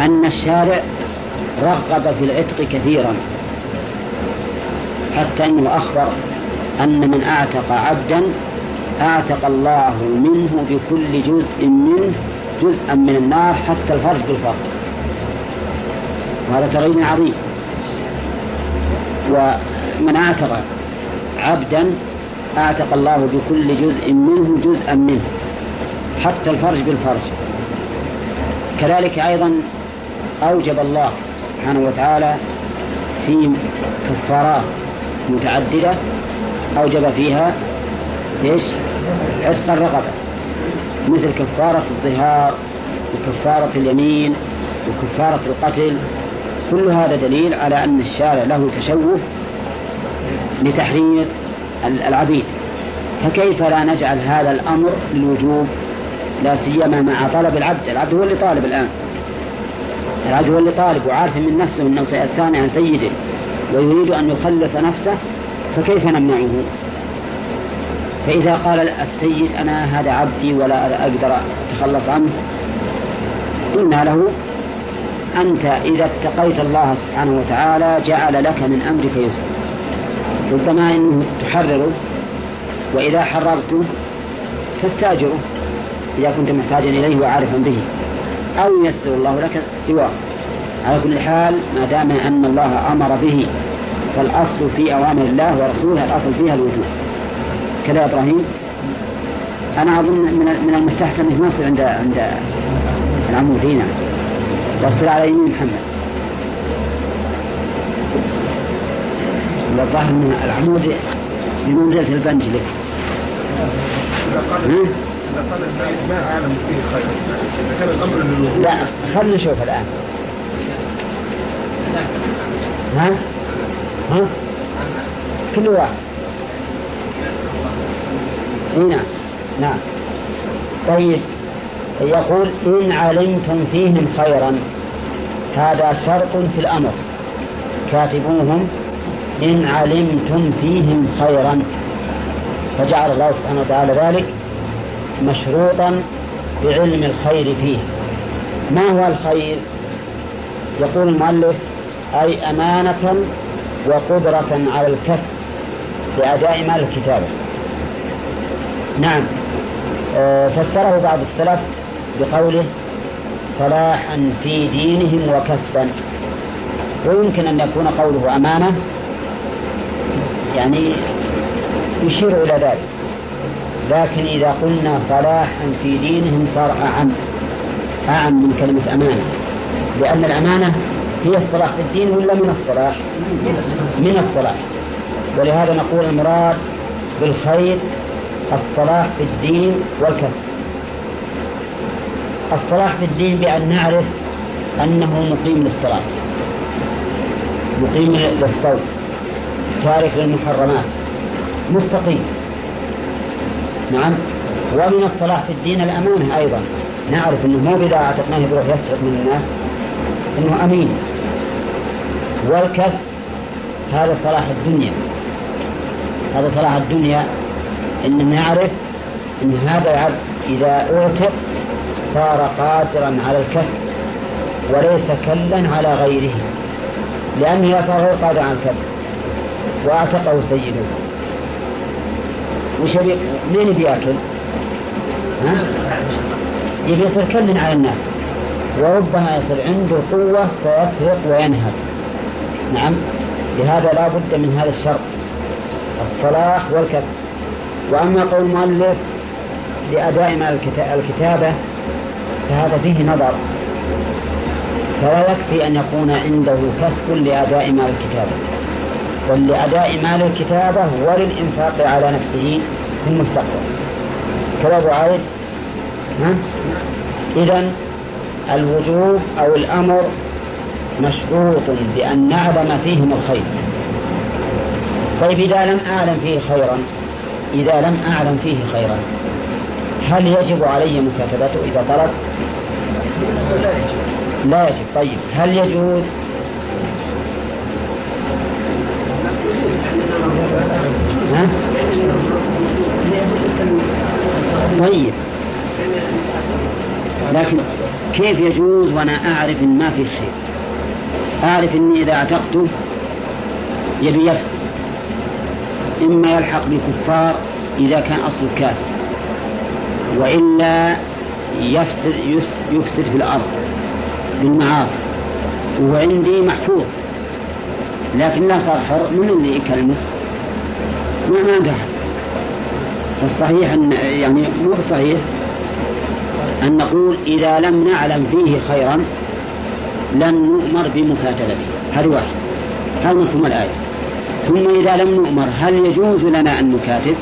أن الشارع رغب في العتق كثيرا حتى أنه أخبر أن من أعتق عبدا أعتق الله منه بكل جزء منه جزءا من النار حتى الفرج بالفرج. وهذا تغيير عظيم. ومن أعتق عبدا أعتق الله بكل جزء منه جزءا منه حتى الفرج بالفرج كذلك أيضا أوجب الله سبحانه وتعالى في كفارات متعددة أوجب فيها إيش؟ عتق الرقبة مثل كفارة الظهار وكفارة اليمين وكفارة القتل كل هذا دليل على أن الشارع له تشوه لتحرير العبيد. فكيف لا نجعل هذا الأمر للوجوب؟ لا سيما مع طلب العبد. العبد هو اللي طالب الآن. العبد هو اللي طالب وعارف من نفسه أنه سيستغني عن سيده ويريد أن يخلص نفسه فكيف نمنعه؟ فإذا قال السيد أنا هذا عبدي ولا أقدر أتخلص عنه قلنا له أنت إذا اتقيت الله سبحانه وتعالى جعل لك من أمرك يسرا. ربما أنه تحرره وإذا حررته تستاجره إذا كنت محتاجا إليه وعارفا به أو ييسر الله لك سواه. على كل حال ما دام أن الله أمر به فالأصل في أوامر الله ورسوله الأصل فيها الوجوب كذا إبراهيم. أنا أظن من المستحسن أنه نصل عند عند العمود هنا وأصل على يمين محمد. الظاهر ان العمود بمنزلة البنج لك ما أعلم فيه خير إذا كان الأمر للوضوء لا خلنا نشوف الآن. ها؟ ها؟ كل واحد. اي نعم نعم. طيب. يقول إن علمتم فيهم خيرا هذا شرط في الأمر. كاتبوهم. إن علمتم فيهم خيرا. فجعل الله سبحانه وتعالى ذلك مشروطا بعلم الخير فيه. ما هو الخير؟ يقول المؤلف أي أمانة وقدرة على الكسب لأداء مال الكتابة. نعم. آه، فسره بعض السلف بقوله صلاحا في دينهم وكسبا. ويمكن أن يكون قوله أمانة يعني يشير إلى ذلك. لكن إذا قلنا صلاحا في دينهم صار أعم أعم من كلمة أمانة. لأن الأمانة هي الصلاح في الدين ولا من الصلاح؟ من الصلاح. ولهذا نقول المراد بالخير الصلاح في الدين والكسب. الصلاح في الدين بأن نعرف أنه مقيم للصلاة مقيم للصوم. تارك للمحرمات. مستقيم. نعم. ومن الصلاح في الدين الأمانة أيضا. نعرف أنه مو بإذا أعتقناه بروح يسرق من الناس. أنه أمين. والكسب. هذا صلاح الدنيا. هذا صلاح الدنيا. أن نعرف أن هذا العبد إذا أعتق صار قادرا على الكسب وليس كلا على غيره. لأنه صار غير قادر على الكسب. وأعتقه سيده. وش منين بياكل؟ ها؟ يبي يصير كل على الناس. وربما يصير عنده قوة فيسرق وينهب. نعم. لهذا لا بد من هذا الشرط. الصلاح والكسب. وأما قول المؤلف لأداء مال الكتابة فهذا فيه نظر. فلا يكفي أن يكون عنده كسب لأداء مال الكتابة. بل لأداء مال الكتابة وللإنفاق على نفسه في المستقبل. كذا ها؟ إذا الوجوب أو الأمر مشروط بأن نعلم فيهم الخير. طيب إذا لم أعلم فيه خيرا إذا لم أعلم فيه خيرا هل يجب علي مكاتبته؟ إذا طلب؟ لا يجب. طيب هل يجوز ها؟ طيب. لكن كيف يجوز وأنا أعرف إن ما في خير؟ أعرف إني إذا اعتقته يبي يفسد. إما يلحق بكفار إذا كان أصله كافر وإلا يفسد يفسد في الأرض بالمعاصي وهو عندي محفوظ. لكن لا صار حر من اللي يكلمه؟ ما ما عنده فالصحيح أن يعني مو بصحيح أن نقول إذا لم نعلم فيه خيرا لن نؤمر بمكاتبته هذا واحد. هذا مفهوم الآية. ثم إذا لم نؤمر هل يجوز لنا أن نكاتب؟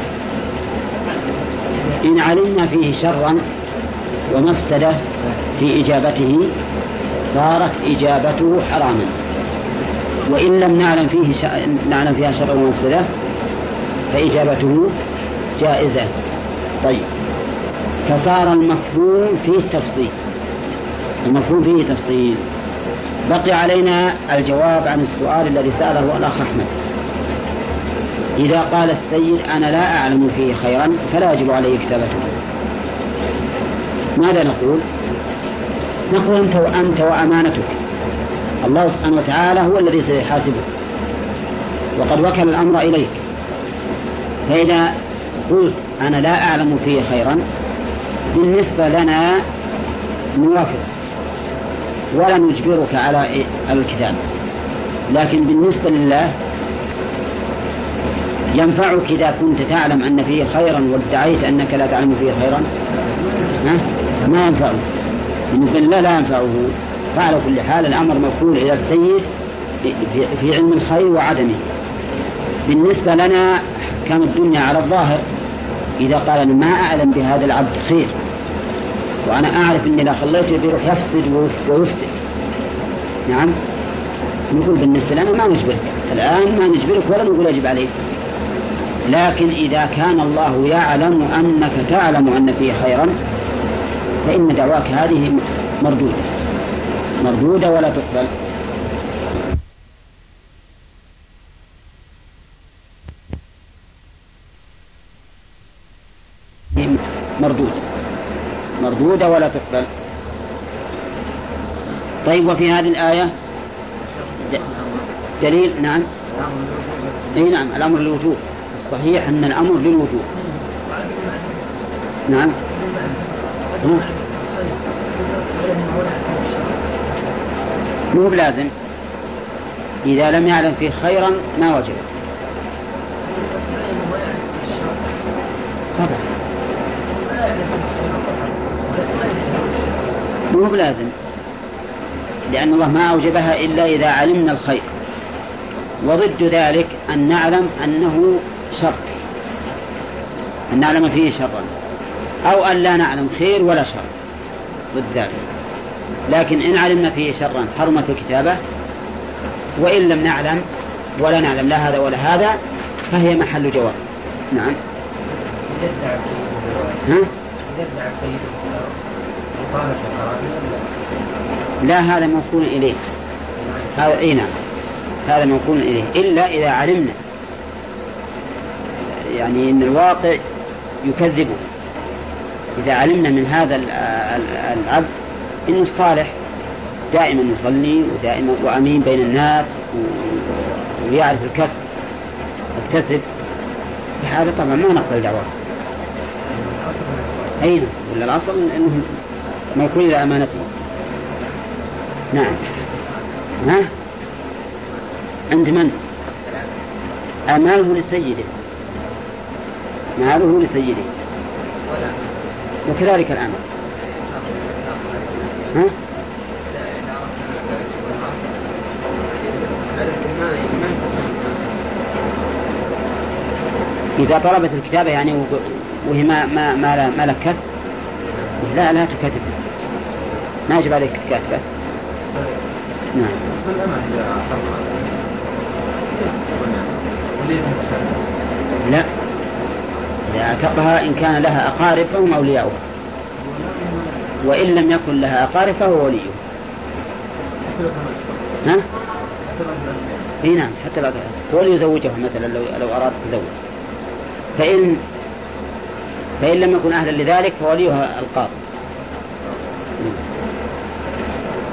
إن علمنا فيه شرا ومفسدة في إجابته صارت إجابته حراما. وإن لم نعلم فيه. نعلم فيها شرا ومفسدة فإجابته جائزة. طيب. فصار المفهوم فيه تفصيل. المفهوم فيه تفصيل. بقي علينا الجواب عن السؤال الذي سأله الأخ أحمد. إذا قال السيد أنا لا أعلم فيه خيرا فلا يجب علي كتابته. ماذا نقول؟ نقول أنت وأنت وأمانتك. الله سبحانه وتعالى هو الذي سيحاسبك. وقد وكل الأمر إليك. فإذا قلت أنا لا أعلم فيه خيرا بالنسبة لنا نوافق ولا نجبرك على الكتاب. لكن بالنسبة لله ينفعك إذا كنت تعلم أن فيه خيرا وادعيت أنك لا تعلم فيه خيرا؟ ها؟ ما ينفعه. بالنسبة لله لا ينفعه. فعلى كل حال الأمر موكول إلى السيد في علم الخير وعدمه. بالنسبة لنا كان الدنيا على الظاهر. إذا قال أنا ما أعلم بهذا العبد خير وأنا أعرف أني لا خليته بيروح يفسد ويفسد. نعم؟ نقول بالنسبة لنا ما نجبرك. الآن ما نجبرك ولا نقول يجب عليك. لكن إذا كان الله يعلم أنك تعلم أن فيه خيرا فإن دعواك هذه مردودة. مردودة ولا تقبل. مردودة مردودة ولا تقبل. طيب وفي هذه الآية دليل نعم. إي نعم الأمر للوجوب. الصحيح أن الأمر للوجوب. نعم. مو بلازم. إذا لم يعلم فيه خيرا ما وجب مو بلازم. لأن الله ما أوجبها إلا إذا علمنا الخير. وضد ذلك أن نعلم أنه شر. أن نعلم فيه شرا. أو أن لا نعلم خير ولا شر ضد ذلك. لكن إن علمنا فيه شرا حرمت الكتابة. وإن لم نعلم ولا نعلم لا هذا ولا هذا فهي محل جواز. نعم. ها؟ لا هذا موكول إليه. هذا أي نعم. هذا موكول إليه. إلا إذا علمنا. يعني أن الواقع يكذبه. إذا علمنا من هذا العبد إنه صالح. دائما يصلي ودائما وأمين بين الناس ويعرف الكسب يكتسب. هذا طبعا ما نقبل دعواه أين ولا الأصل أنه موكول إلى أمانته. نعم. ها؟ عند من؟ أماله لسيده. ماله لسيده. وكذلك الأمر. ها؟ إذا طلبت الكتابة يعني وهي ما ما ما, ما لك كسب لا لا تكاتب ما يجب عليك تكاتبه نعم. لا. إذا اعتقها إن كان لها أقارب فهم أولياؤها وإن لم يكن لها أقارب فهو وليه ها؟ إي نعم حتى لو هو اللي يزوجه مثلا لو لو أراد تزوج. فإن فإن لم يكن أهلا لذلك فوليها القاضي.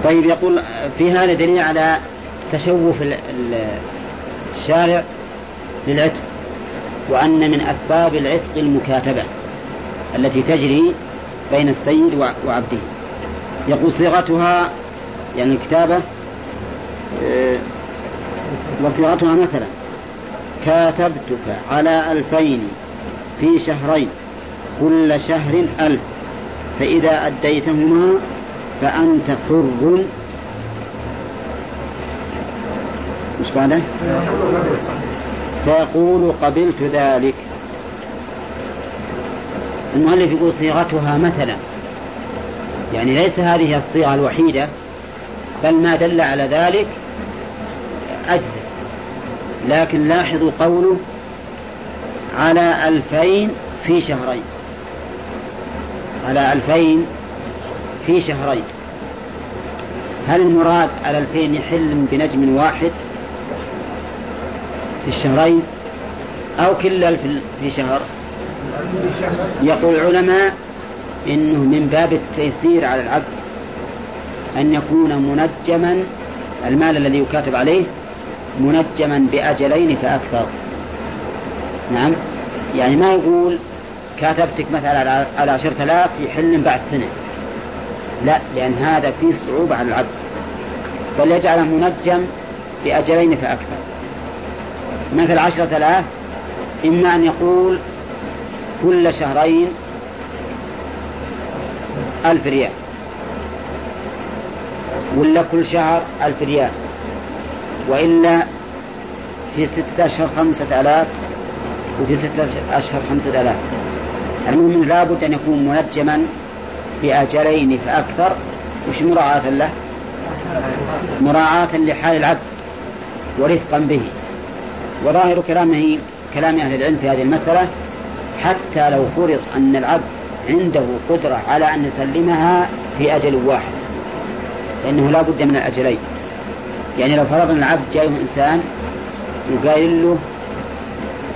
طيب يقول في هذا دليل على تشوف الشارع للعتق وأن من أسباب العتق المكاتبة التي تجري بين السيد وعبده. يقول صيغتها يعني الكتابة آه، وصيغتها مثلا كاتبتك على ألفين في شهرين. كل شهر ألف. فإذا أديتهما فأنت حر. مش بعده؟ فيقول قبلت ذلك. المؤلف يقول صيغتها مثلا. يعني ليس هذه الصيغة الوحيدة بل ما دل على ذلك أجزاء. لكن لاحظوا قوله على ألفين في شهرين. على ألفين في شهرين. هل المراد على ألفين يحل بنجم واحد في الشهرين أو كل ألف في شهر؟ يقول العلماء إنه من باب التيسير على العبد أن يكون منجما المال الذي يكاتب عليه منجما بأجلين فأكثر. نعم؟ يعني ما يقول كاتبتك مثلا على عشرة آلاف يحل بعد سنة. لا لأن هذا فيه صعوبة على العبد. بل يجعله منجم بأجلين فأكثر مثل عشرة آلاف إما أن يقول كل شهرين ألف ريال. ولا كل شهر ألف ريال. وإلا في ستة أشهر خمسة آلاف وفي ستة أشهر خمسة آلاف. المهم لا بد أن يكون منجما بأجلين فأكثر وش مراعاة له؟ مراعاة لحال العبد ورفقا به. وظاهر كلامه كلام أهل العلم في هذه المسألة حتى لو فرض أن العبد عنده قدرة على أن يسلمها في أجل واحد فإنه لا بد من الأجلين. يعني لو فرضنا العبد جاء إنسان وقايل له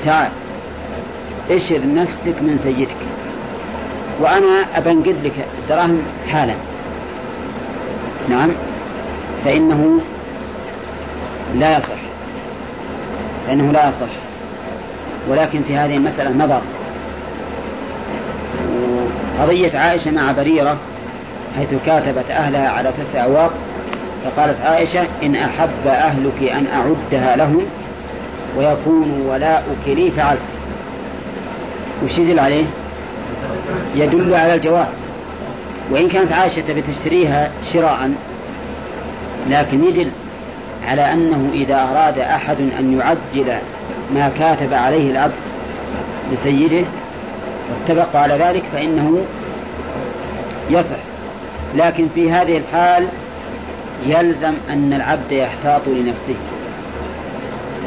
تعال اشر نفسك من سيدك. وأنا أبنقد لك الدراهم حالا. نعم. فإنه لا يصح. فإنه لا يصح. ولكن في هذه المسألة نظر. قضية عائشة مع بريرة حيث كاتبت أهلها على تسع أواق فقالت عائشة إن أحب أهلك أن أعدها لهم ويكون ولاؤك لي فعلت. وش يدل عليه؟ يدل على الجواز وإن كانت عائشة بتشتريها شراء لكن يدل على أنه إذا أراد أحد أن يعجل ما كاتب عليه العبد لسيده واتفق على ذلك فإنه يصح لكن في هذه الحال يلزم أن العبد يحتاط لنفسه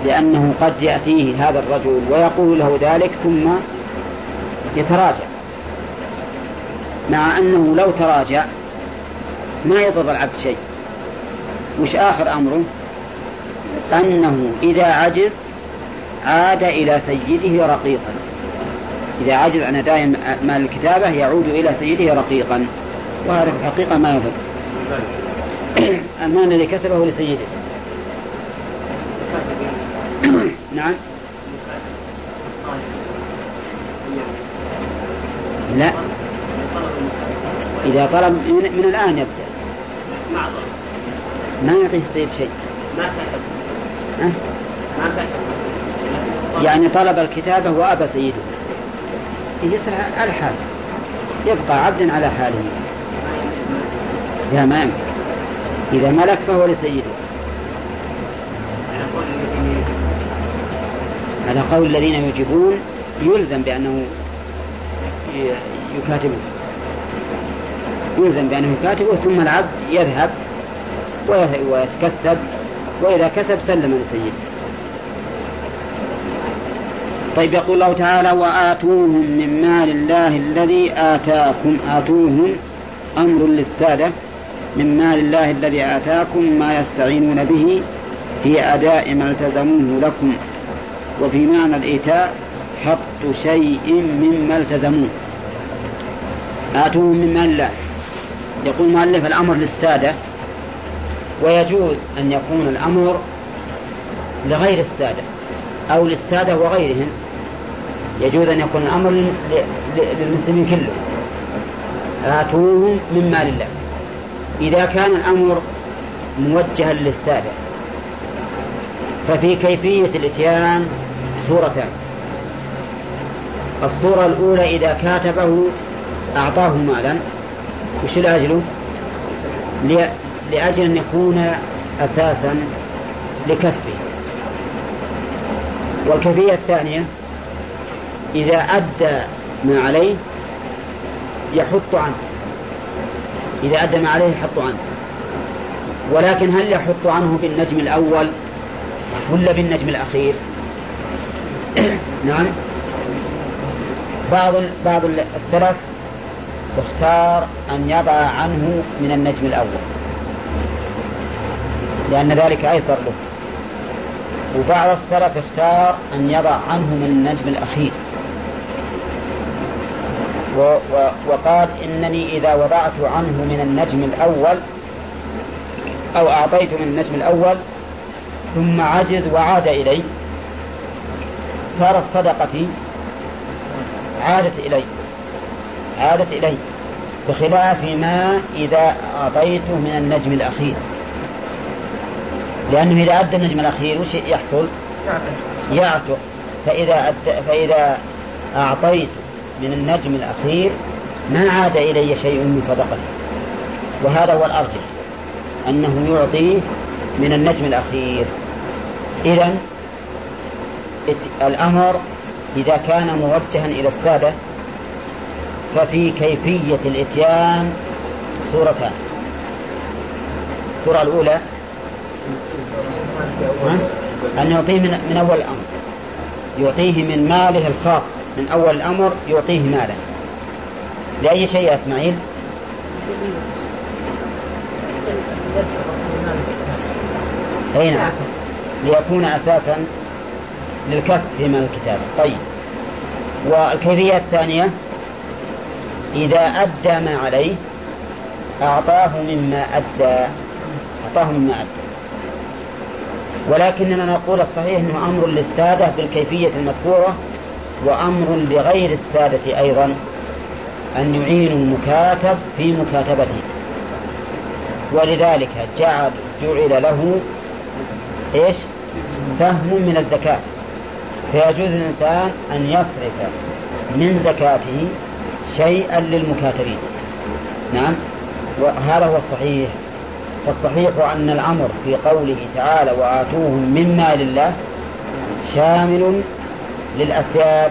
لأنه قد يأتيه هذا الرجل ويقول له ذلك ثم يتراجع. مع أنه لو تراجع ما يضر العبد شيء. وش آخر أمره؟ أنه إذا عجز عاد إلى سيده رقيقا. إذا عجز عن أداء مال الكتابة يعود إلى سيده رقيقا. وهذا في الحقيقة ما يضر. *clears throat* المال الذي كسبه لسيده. *clears throat* نعم. لا. إذا طلب من, من الآن يبدأ. ما يعطيه السيد شيء. أه؟ يعني طلب الكتابة وأبى سيده. يصير على حال يبقى عبدا على حاله. لا ما يمكن. إذا ملك فهو لسيده. على قول الذين يجيبون يلزم بأنه يكاتبه. يلزم بأنه يكاتبه ثم العبد يذهب ويتكسب وإذا كسب سلم لسيده. طيب يقول الله تعالى وآتوهم من مال الله الذي آتاكم آتوهم أمر للسادة. من مال الله الذي آتاكم ما يستعينون به في أداء ما التزموه لكم وفي معنى الإيتاء حط شيء مما التزموه. آتوهم من مال الله يقول مؤلف الأمر للسادة. ويجوز أن يكون الأمر لغير السادة أو للسادة وغيرهم يجوز أن يكون الأمر للمسلمين كلهم آتوهم من مال الله. إذا كان الأمر موجها للسادة ففي كيفية الإتيان صورتان الصورة الأولى إذا كاتبه أعطاه مالا. وش لأجله؟ لأجل أن يكون أساسا لكسبه. والكيفية الثانية إذا أدى ما عليه يحط عنه. إذا أدى ما عليه يحط عنه. ولكن هل يحط عنه بالنجم الأول ولا بالنجم الأخير؟ *coughs* نعم. بعض بعض السلف اختار أن يضع عنه من النجم الأول. لأن ذلك أيسر له. وبعض السلف اختار أن يضع عنه من النجم الأخير. و و وقال إنني إذا وضعت عنه من النجم الأول أو أعطيت من النجم الأول ثم عجز وعاد إلي صارت صدقتي عادت إلي عادت إلي بخلاف ما إذا أعطيته من النجم الأخير. لأنه إذا أدى النجم الأخير وش يحصل؟ يعتق فإذا أد... فإذا أعطيت من النجم الأخير ما عاد إلي شيء من صدقته. وهذا هو الأرجح أنه يعطيه من النجم الأخير. إذا الأمر إذا كان موجها إلى السادة ففي كيفية الإتيان صورتان الصورة الأولى أن يعطيه من, من أول الأمر. يعطيه من ماله الخاص. من أول الأمر يعطيه ماله. لأي شيء يا إسماعيل؟ أي نعم. ليكون أساسا للكسب في مال الكتاب. طيب. والكيفية الثانية؟ إذا أدى ما عليه أعطاه مما أدى أعطاه مما أدى. ولكننا نقول الصحيح أنه أمر للسادة بالكيفية المذكورة وأمر لغير السادة أيضا أن يعينوا المكاتب في مكاتبته. ولذلك جعل جعل له إيش؟ سهم من الزكاة. فيجوز الإنسان أن يصرف من زكاته شيئا للمكاتبين نعم؟ وهذا هو الصحيح. فالصحيح أن الأمر في قوله تعالى وآتوهم من مال الله شامل للأسياد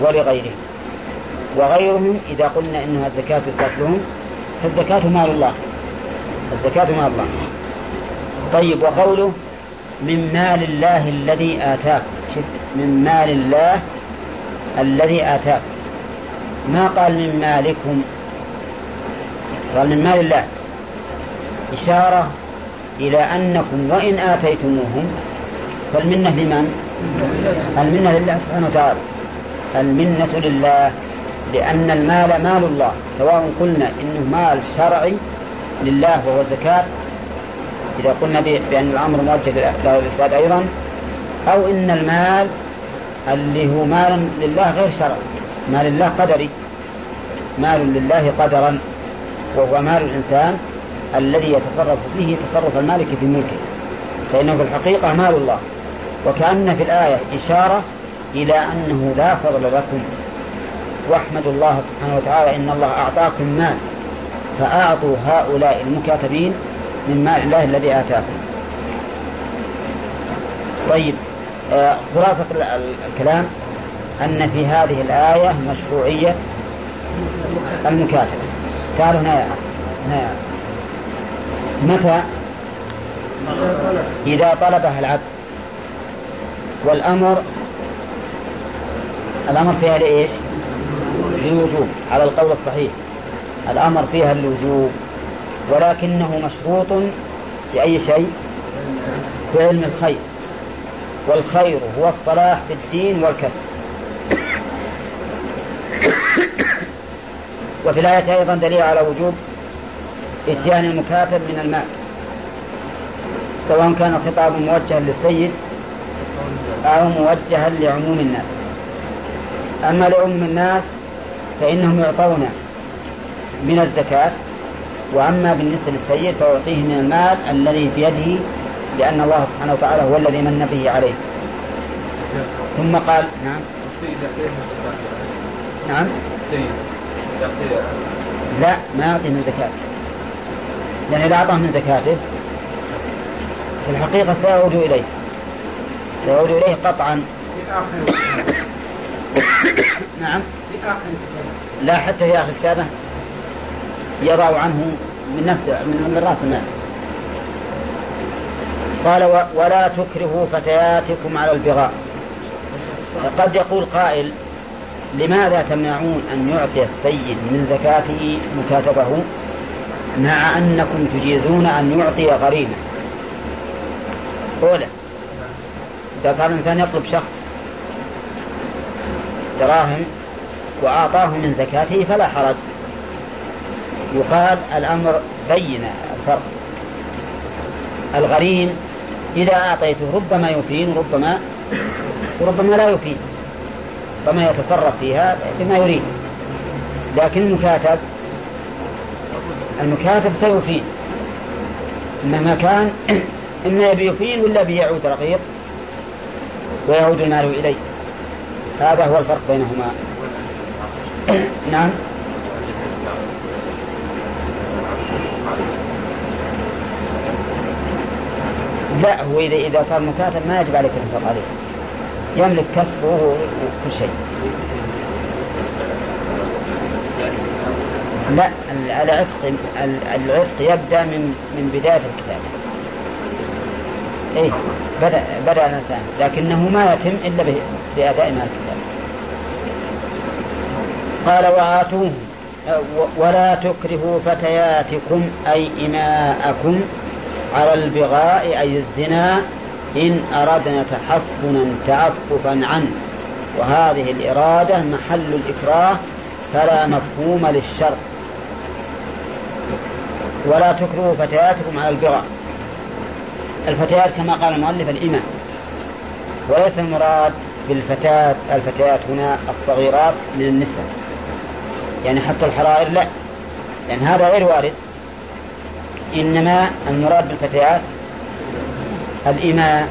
ولغيرهم وغيرهم إذا قلنا إنها الزكاة لهم فالزكاة مال الله. الزكاة مال الله. طيب وقوله من مال الله الذي من مال الله الذي آتاك ما قال من مالكم؟ قال من مال الله. إشارة إلى أنكم وإن آتيتموهم فالمنة لمن؟ المنة لله سبحانه وتعالى. المنة لله لأن المال مال الله سواء قلنا إنه مال شرعي لله وهو الزكاة إذا قلنا بأن الأمر موجه الإسلام أيضا أو إن المال اللي هو مال لله غير شرعي مال الله قدري مال لله قدرا وهو مال الإنسان الذي يتصرف فيه تصرف المالك في ملكه. فإنه في الحقيقة مال الله. وكأن في الآية إشارة إلى أنه لا فضل لكم. واحمدوا الله سبحانه وتعالى إن الله أعطاكم مال فأعطوا هؤلاء المكاتبين من مال الله الذي آتاكم. طيب. خلاصة الكلام أن في هذه الآية مشروعية المكاتبة. تعالوا هنا يا هنا يا متى؟ إذا طلبها العبد. والأمر الأمر فيها لإيش؟ للوجوب على القول الصحيح. الأمر فيها الوجوب ولكنه مشروط بأي شيء؟ في علم الخير. والخير هو الصلاح في الدين والكسب. وفي الآية أيضا دليل على وجوب إتيان المكاتب من المال سواء كان الخطاب موجها للسيد أو موجها لعموم الناس. أما لعموم الناس فإنهم يعطون من الزكاة وأما بالنسبة للسيد فيعطيه من المال الذي بيده لأن الله سبحانه وتعالى هو الذي من به عليه. ثم قال نعم. نعم. لا ما يعطي من زكاته. لأن إذا أعطاه من زكاته في الحقيقة سيعود إليه. سيعود إليه قطعا. نعم. لا حتى في آخر كتابه يضع عنه من نفسه من, رأس المال. قال ولا تكرهوا فتياتكم على البغاء. قد يقول قائل لماذا تمنعون أن يعطي السيد من زكاته مكاتبه مع أنكم تجيزون أن يعطي غريمة أولا إذا صار الإنسان يطلب شخص دراهم وأعطاه من زكاته فلا حرج. يقال الأمر بين الفرق. الغريم إذا أعطيته ربما يفين ربما وربما لا يفين. ربما يتصرف فيها بما يريد. لكن المكاتب المكاتب سيفين. مهما كان *clears throat* إما يبي يفين ولا بيعود رقيق ويعود المال إليه. هذا هو الفرق بينهما. *clears throat* نعم. لا هو إذا إذا صار مكاتب ما يجب عليك الإنفاق عليه. يملك كسبه وكل شيء. لا العتق العتق يبدأ من من بداية الكتاب. إيه بدأ بدأ الإنسان لكنه ما يتم إلا بأداء ما الكتاب. قال وآتوهم ولا تكرهوا فتياتكم أي إماءكم. على البغاء أي الزنا إن أردنا تحصنا تعففا عنه. وهذه الإرادة محل الإكراه فلا مفهوم للشرط ولا تكرهوا فتياتكم على البغاء. الفتيات كما قال المؤلف الإماء وليس المراد بالفتاة الفتيات هنا الصغيرات من النساء. يعني حتى الحرائر لا. لأن هذا غير وارد. إنما المراد بالفتيات الإماء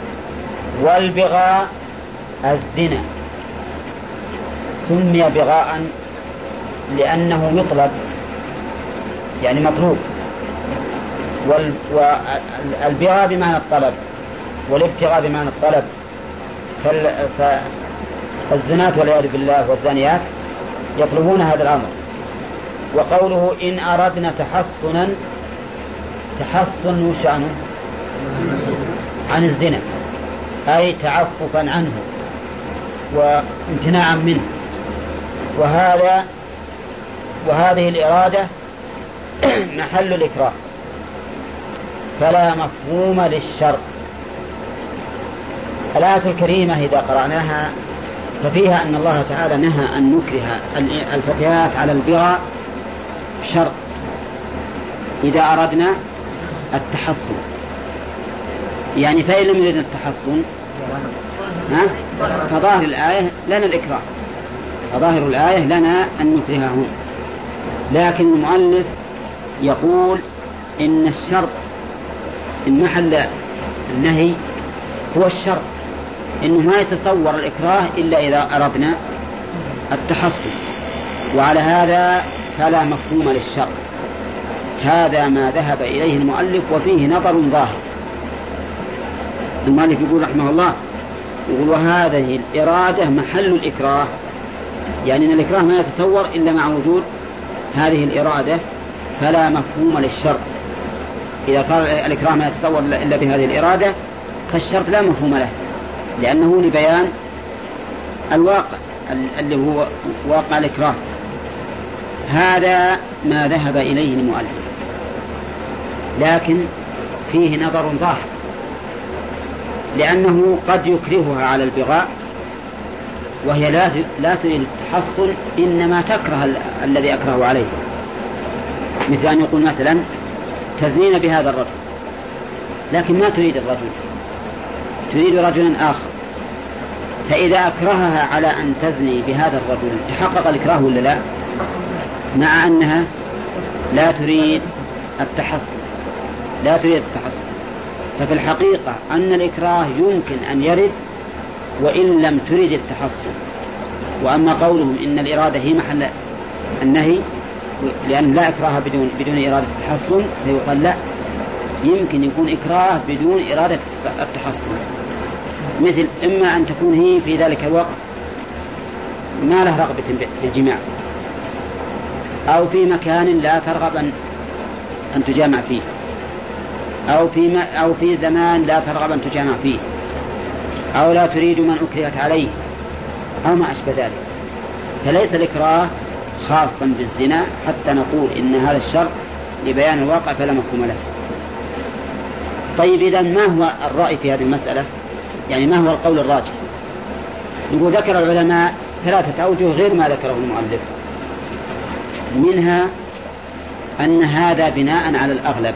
والبغاء الزنا. سمي بغاء لأنه يطلب يعني مطلوب. والبغاء بمعنى الطلب والابتغاء بمعنى الطلب. فالزنات والعياذ بالله والزانيات يطلبون هذا الأمر. وقوله إن أردنا تحصنا تحصن وشأنه عن الزنا أي تعففا عنه وامتناعا منه. وهذا وهذه الإرادة *clears throat* محل الإكراه. فلا مفهوم للشر الآية الكريمة إذا قرأناها ففيها أن الله تعالى نهى أن نكره الفتيات على البغاء شرط إذا أردنا التحصن. يعني فإن لم يرد التحصن ها؟ فظاهر الآية لنا الإكراه. فظاهر الآية لنا أن نكرههم. لكن المؤلف يقول إن الشرط إن محل النهي هو الشرط إنه ما يتصور الإكراه إلا إذا أردنا التحصن. وعلى هذا فلا مفهوم للشرط. هذا ما ذهب إليه المؤلف وفيه نظر ظاهر. المؤلف يقول رحمه الله يقول وهذه الإرادة محل الإكراه. يعني أن الإكراه ما يتصور إلا مع وجود هذه الإرادة فلا مفهوم للشرط. إذا صار الإكراه ما يتصور إلا بهذه الإرادة فالشرط لا مفهوم له لأنه لبيان الواقع اللي هو واقع الإكراه. هذا ما ذهب إليه المؤلف. لكن فيه نظر ظاهر. لأنه قد يكرهها على البغاء وهي لا لا تريد التحصن إنما تكره الذي أكره عليه. مثل أن يقول مثلا تزنين بهذا الرجل لكن ما تريد الرجل تريد رجلا آخر. فإذا أكرهها على أن تزني بهذا الرجل تحقق الإكراه ولا لا؟ مع أنها لا تريد التحصن لا تريد التحصن ففي الحقيقة أن الإكراه يمكن أن يرد وإن لم ترد التحصن وأما قولهم إن الإرادة هي محل النهي لأن لا إكراه بدون بدون إرادة التحصن فيقال لا. يمكن يكون إكراه بدون إرادة التحصن مثل إما أن تكون هي في ذلك الوقت ما له رغبة في الجماع أو في مكان لا ترغب أن أن تجامع فيه. أو في أو في زمان لا ترغب أن تجامع فيه. أو لا تريد من أكرهت عليه. أو ما أشبه ذلك. فليس الإكراه خاصا بالزنا حتى نقول إن هذا الشرط لبيان الواقع فلا مفهوم له. طيب إذا ما هو الرأي في هذه المسألة؟ يعني ما هو القول الراجح؟ نقول ذكر العلماء ثلاثة أوجه غير ما ذكره المؤلف. منها أن هذا بناء على الأغلب.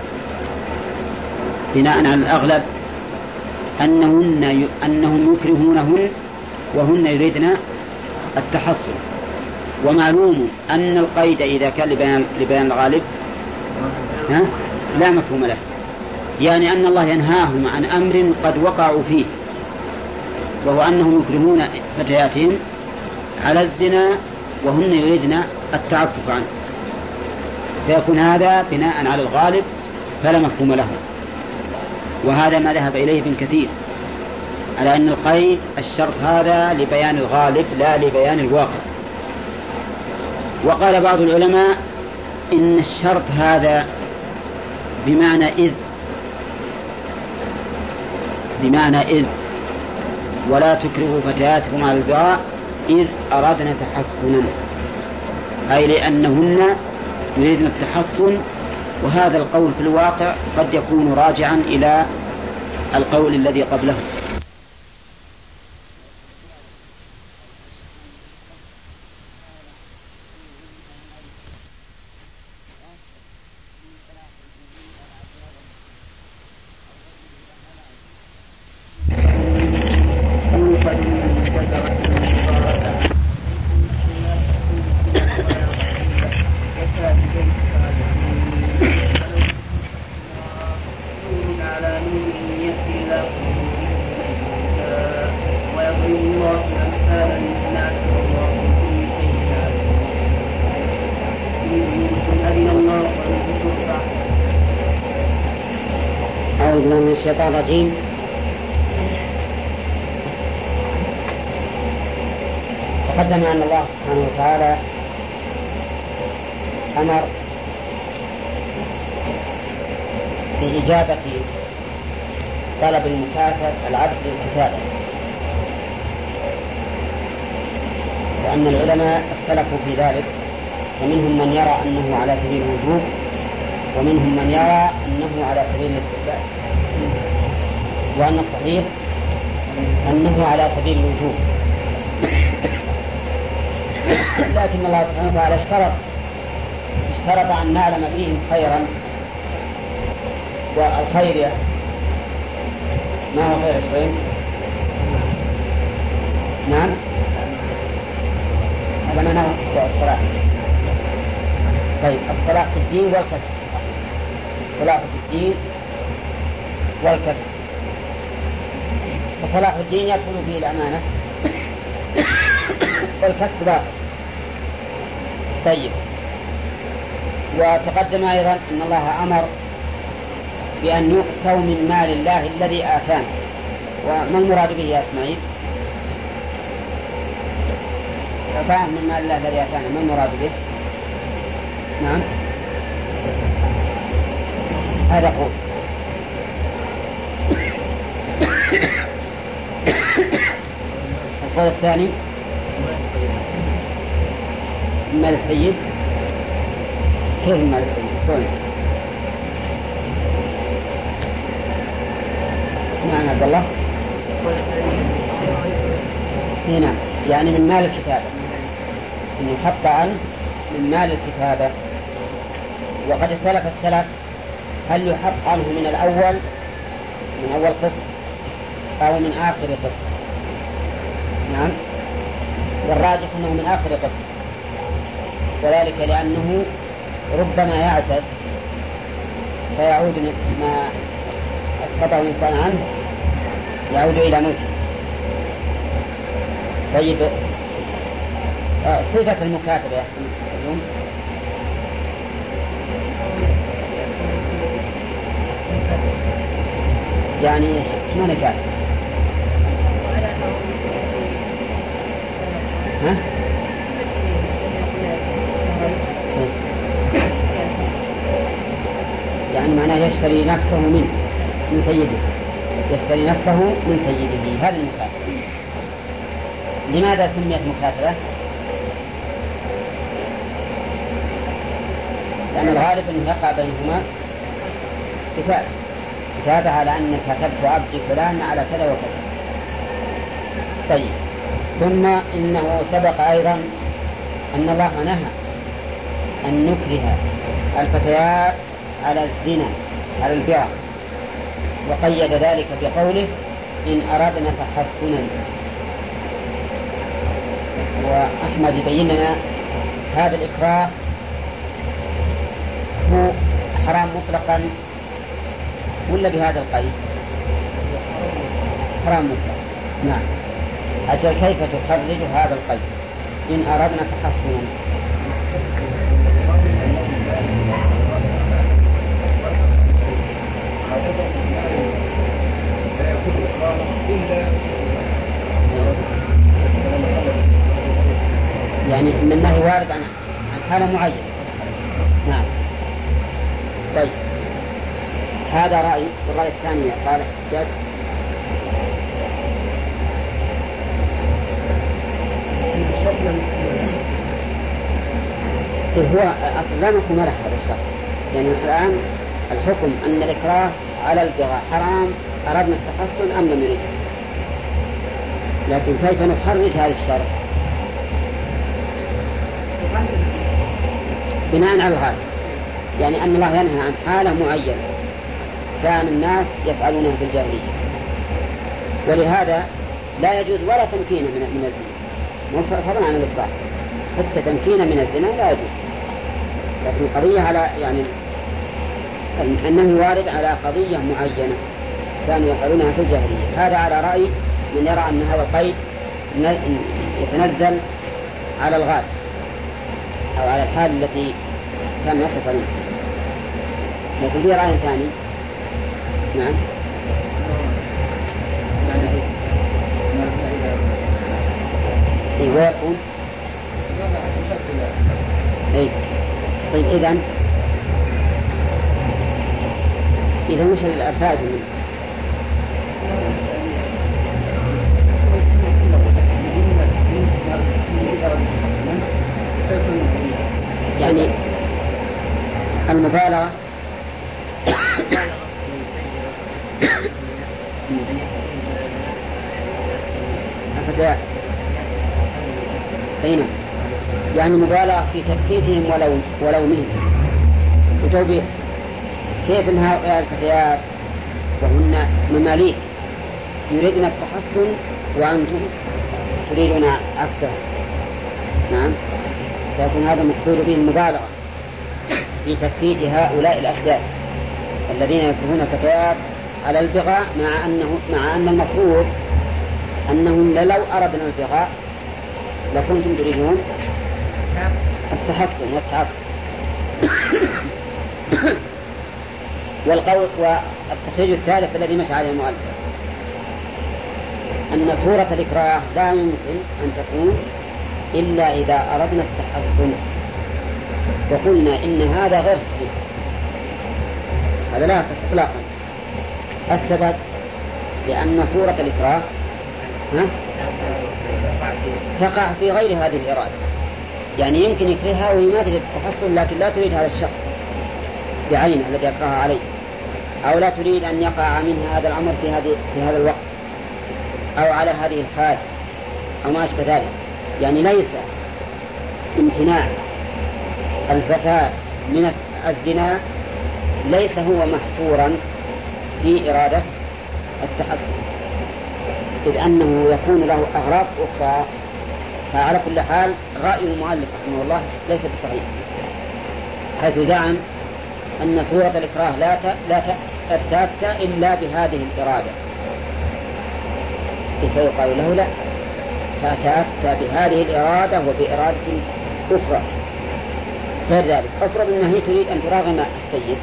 بناء على الأغلب أنهن أنهم يكرهونهن وهن يريدن التحصن ومعلوم أن القيد إذا كان لبيان, لبيان الغالب ها؟ لا مفهوم له. يعني أن الله ينهاهم عن أمر قد وقعوا فيه وهو أنهم يكرهون فتياتهم على الزنا وهن يريدن التعفف عنه. فيكون هذا بناء على الغالب فلا مفهوم له. وهذا ما ذهب إليه ابن كثير على أن القيد الشرط هذا لبيان الغالب لا لبيان الواقع. وقال بعض العلماء إن الشرط هذا بمعنى إذ بمعنى إذ ولا تكرهوا فتياتكم على البغاء إذ أردنا تحصنا أي لأنهن يريدن التحصن وهذا القول في الواقع قد يكون راجعا إلى القول الذي قبله. الشيطان الرجيم تقدم أن الله سبحانه وتعالى أمر بإجابة طلب المكاتب العبد للكتابة وأن العلماء اختلفوا في ذلك فمنهم من يرى أنه على سبيل الوجوب ومنهم من يرى أنه على سبيل الاستحباب وأن الصحيح أنه على سبيل الوجوب لكن الله سبحانه وتعالى اشترط اشترط أن نعلم فيهم خيرا والخير ما هو خير عشرين نعم. هذا معناه الصلاة. طيب الصلاة في الدين والكسب. الصلاة في الدين والكسب. فصلاح الدين يدخل فيه الأمانة. والكسب باطل. طيب. وتقدم أيضا أن الله أمر بأن يؤتوا من مال الله الذي آتانا. وما المراد به يا إسماعيل؟ إعطاء من مال الله الذي آتانا. ما المراد به؟ نعم. هذا قول. القول الثاني المال السيد كيف السيد؟ كون نعم عبد الله. هنا يعني من مال الكتابة أن يحط عنه من مال الكتابة وقد اختلف السلف هل يحط عنه من الأول من أول قسط أو من آخر قسط. نعم. والراجح أنه من آخر قسط. وذلك لأنه ربما يعجز فيعود ما أسقطه الإنسان عنه يعود إلى موته طيب آه، صفة المكاتبة يا يعني إيش؟ معنى كاتب؟ ها؟ يعني معناه يشتري نفسه منه من سيده. يشتري نفسه من سيده. هذا المكاتبة لماذا سميت مكاتبة؟ لأن الغالب أنه يقع بينهما كتاب. كتابة على أن كتبت عبدي فلان على كذا وكذا. طيب. ثم إنه سبق أيضا أن الله نهى أن نكره الفتيات على الزنا على البر وقيد ذلك بقوله إن أردنا تحسنا وأحمد يبين لنا هذا الإكراه هو حرام مطلقا ولا بهذا القيد؟ حرام مطلق. نعم. أجل كيف تخرج هذا القيد؟ إن أردنا تحصنا يعني إن النهي وارد عن عن حالة معينة. نعم. طيب. هذا رأي. والرأي الثاني قال الحجاج إيه، هو أصلا لا نقول له هذا الشرط. يعني الآن الحكم أن الإكراه على البغاء حرام أردنا التحصن أم لم نريد لكن كيف نخرج هذا الشرط بناء على الغالب يعني أن الله ينهى عن حالة معينة كان الناس يفعلونها في الجاهلية. ولهذا لا يجوز ولا تمكين من من الزنا. فضلا عن الإكراه حتى تمكين من الزنا لا يجوز. لكن القضية على يعني أنه وارد على قضية معينة كانوا يفعلونها في الجاهلية. هذا على رأي من يرى أن هذا القيد يتنزل على الغالب أو على الحال التي كانوا يفعلونها لكن في رأي ثاني. نعم. اي ويكون اي طيب اذا إذا وش الافاد منه؟ يعني المبالغة يعني مبالغة في تبكيتهم ولو ولومهم وتوبيخ كيف ان هؤلاء الفتيات وهن مماليك. يريدن التحصن وأنتم تريدون عكسه نعم. فيكون هذا المقصود به المبالغة في تفكيك هؤلاء الاسياد الذين يكرهون الفتيات على البغاء مع انه مع أن المفروض أنهم لو أردنا البغاء لكنتم تريدون التحصن والتعفف والقول والتخريج الثالث الذي مشى عليه المؤلف. أن صورة الإكراه لا يمكن أن تكون إلا إذا أردنا التحصن وقلنا إن هذا غير صحيح. هذا لا إطلاقا. السبب لأن صورة الإكراه ها؟ تقع في غير هذه الإرادة. يعني يمكن يكرهها وهي ما تريد التحصن لكن لا تريد هذا الشخص. بعينه الذي يكرهها عليه. أو لا تريد أن يقع منها هذا الأمر في هذه في هذا الوقت. أو على هذه الحال. أو ما أشبه ذلك. يعني ليس امتناع الفتاة من الزنا ليس هو محصورا في إرادة التحصن. إذ أنه يكون له أغراض أخرى. فعلى كل حال رأي المؤلف رحمه الله ليس بصحيح. حيث زعم أن صورة الإكراه لا لا تتأتى إلا بهذه الإرادة. فيقال له لا. تتأتى بهذه الإرادة وبإرادة أخرى. غير ذلك. افرض أنها هي تريد أن تراغم السيد.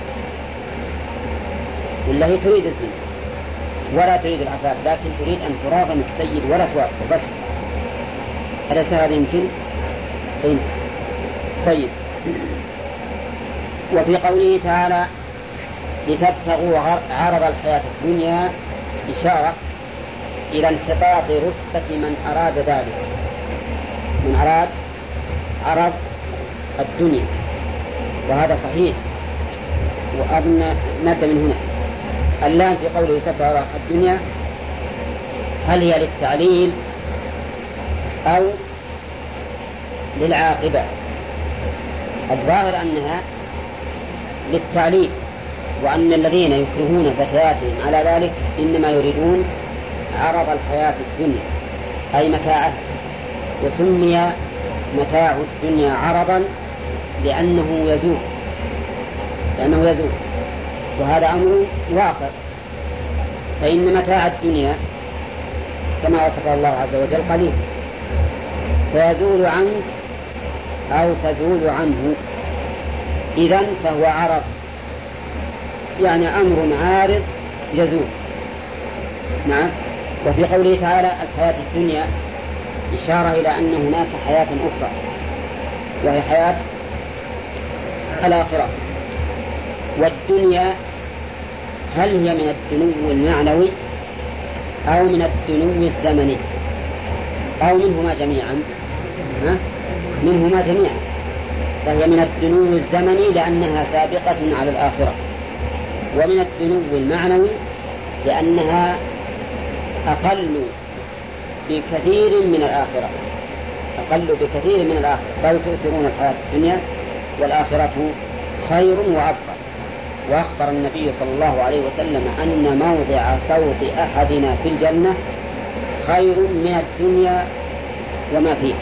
ولا هي تريد الزنا. ولا تريد العفاف لكن تريد أن تراغم السيد ولا توافقه بس. أليس هذا يمكن؟ أين؟ طيب. وفي قوله تعالى لتبتغوا عرض الحياة الدنيا إشارة إلى انحطاط رتبة من أراد ذلك. من أراد عرض الدنيا. وهذا صحيح. وأظن مادة من هنا. اللام في قوله تبتغوا الدنيا هل هي للتعليل أو للعاقبة؟ الظاهر أنها للتعليل وأن الذين يكرهون فتياتهم على ذلك إنما يريدون عرض الحياة الدنيا أي متاعه وسمي متاع الدنيا عرضا لأنه يزول لأنه يزول. وهذا أمر واقع. فإن متاع الدنيا كما وصف الله عز وجل قليل فيزول عنك أو تزول عنه. إذا فهو عرض. يعني أمر عارض يزول. نعم. وفي قوله تعالى الحياة الدنيا إشارة إلى أن هناك حياة أخرى. وهي حياة الآخرة. والدنيا هل هي من الدنو المعنوي أو من الدنو الزمني؟ أو منهما جميعا؟ منهما جميعا. فهي من الدنو الزمني لأنها سابقة على الآخرة. ومن الدنو المعنوي لأنها أقل بكثير من الآخرة. أقل بكثير من الآخرة. بل تؤثرون الحياة الدنيا والآخرة خير وأبقى. وأخبر النبي صلى الله عليه وسلم أن موضع صوت أحدنا في الجنة خير من الدنيا وما فيها.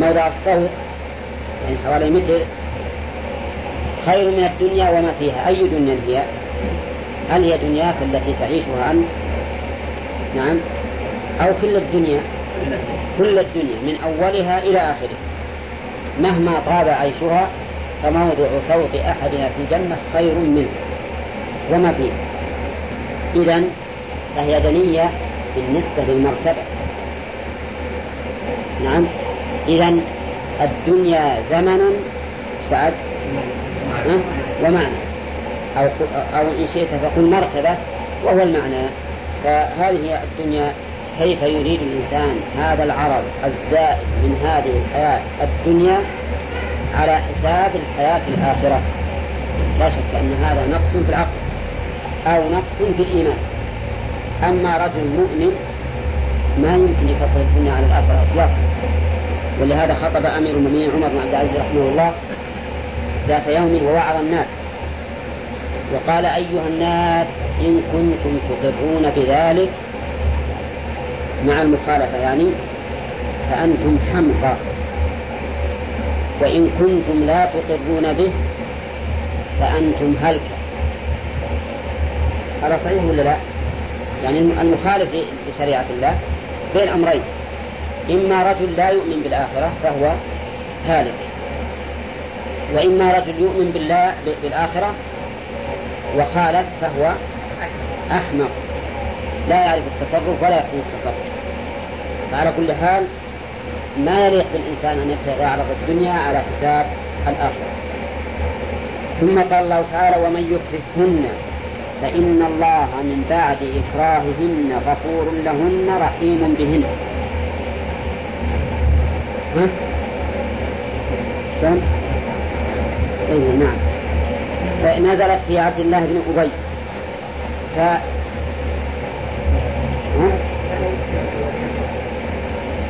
موضع الصوت يعني حوالي متر خير من الدنيا وما فيها. أي دنيا هي؟ هل هي دنياك التي تعيشها أنت؟ نعم. أو كل الدنيا؟ كل الدنيا من أولها إلى آخرها. مهما طاب عيشها فموضع صوت أحدنا في الجنة خير منه وما فيه إذا فهي دنية بالنسبة للمرتبة. نعم. إذا الدنيا زمنا بعد ومعنى. أو أو إن شئت فقل مرتبة وهو المعنى. فهذه الدنيا كيف يريد الإنسان هذا العرض الزائد من هذه الحياة؟ الدنيا على حساب الحياة الآخرة. لا شك أن هذا نقص في العقل أو نقص في الإيمان. أما رجل مؤمن ما يمكن يفضل الدنيا على الآخرة إطلاقا. ولهذا خطب أمير المؤمنين عمر بن عبد العزيز رحمه الله ذات يوم ووعظ الناس. وقال أيها الناس إن كنتم تقرون بذلك مع المخالفة يعني فأنتم حمقى. وإن كنتم لا تقرون به فأنتم هلكة هذا صحيح ولا لا؟ يعني المخالف لشريعة الله بين أمرين. إما رجل لا يؤمن بالآخرة فهو هالك. وإما رجل يؤمن بالله بالآخرة وخالف فهو أحمق. لا يعرف التصرف ولا يحسن التصرف. فعلى كل حال ما يليق بالإنسان أن يبتغي عرض الدنيا على حساب الآخرة. ثم قال الله تعالى ومن يكرههن فإن الله من بعد إكراههن غفور لهن رحيم بهن. ها؟ شلون؟ أيه نعم فنزلت في عبد الله بن أبي ف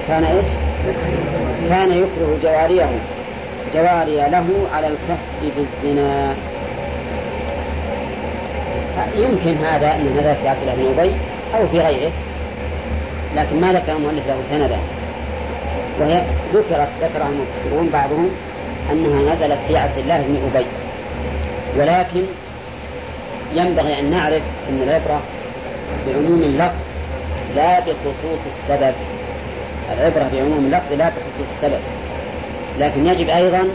كان إيش؟ كان يكره جواريه جواري له على الكف بالزنا يمكن هذا أن نزلت في عبد الله بن أبي أو في غيره لكن ما ذكر المؤلف له سندا وهي ذكرت ذكرها المفسرون بعضهم أنها نزلت في عبد الله بن أبي. ولكن ينبغي أن نعرف أن العبرة بعموم اللفظ لا بخصوص السبب. العبرة بعموم اللفظ لا بخصوص السبب. لكن يجب أيضا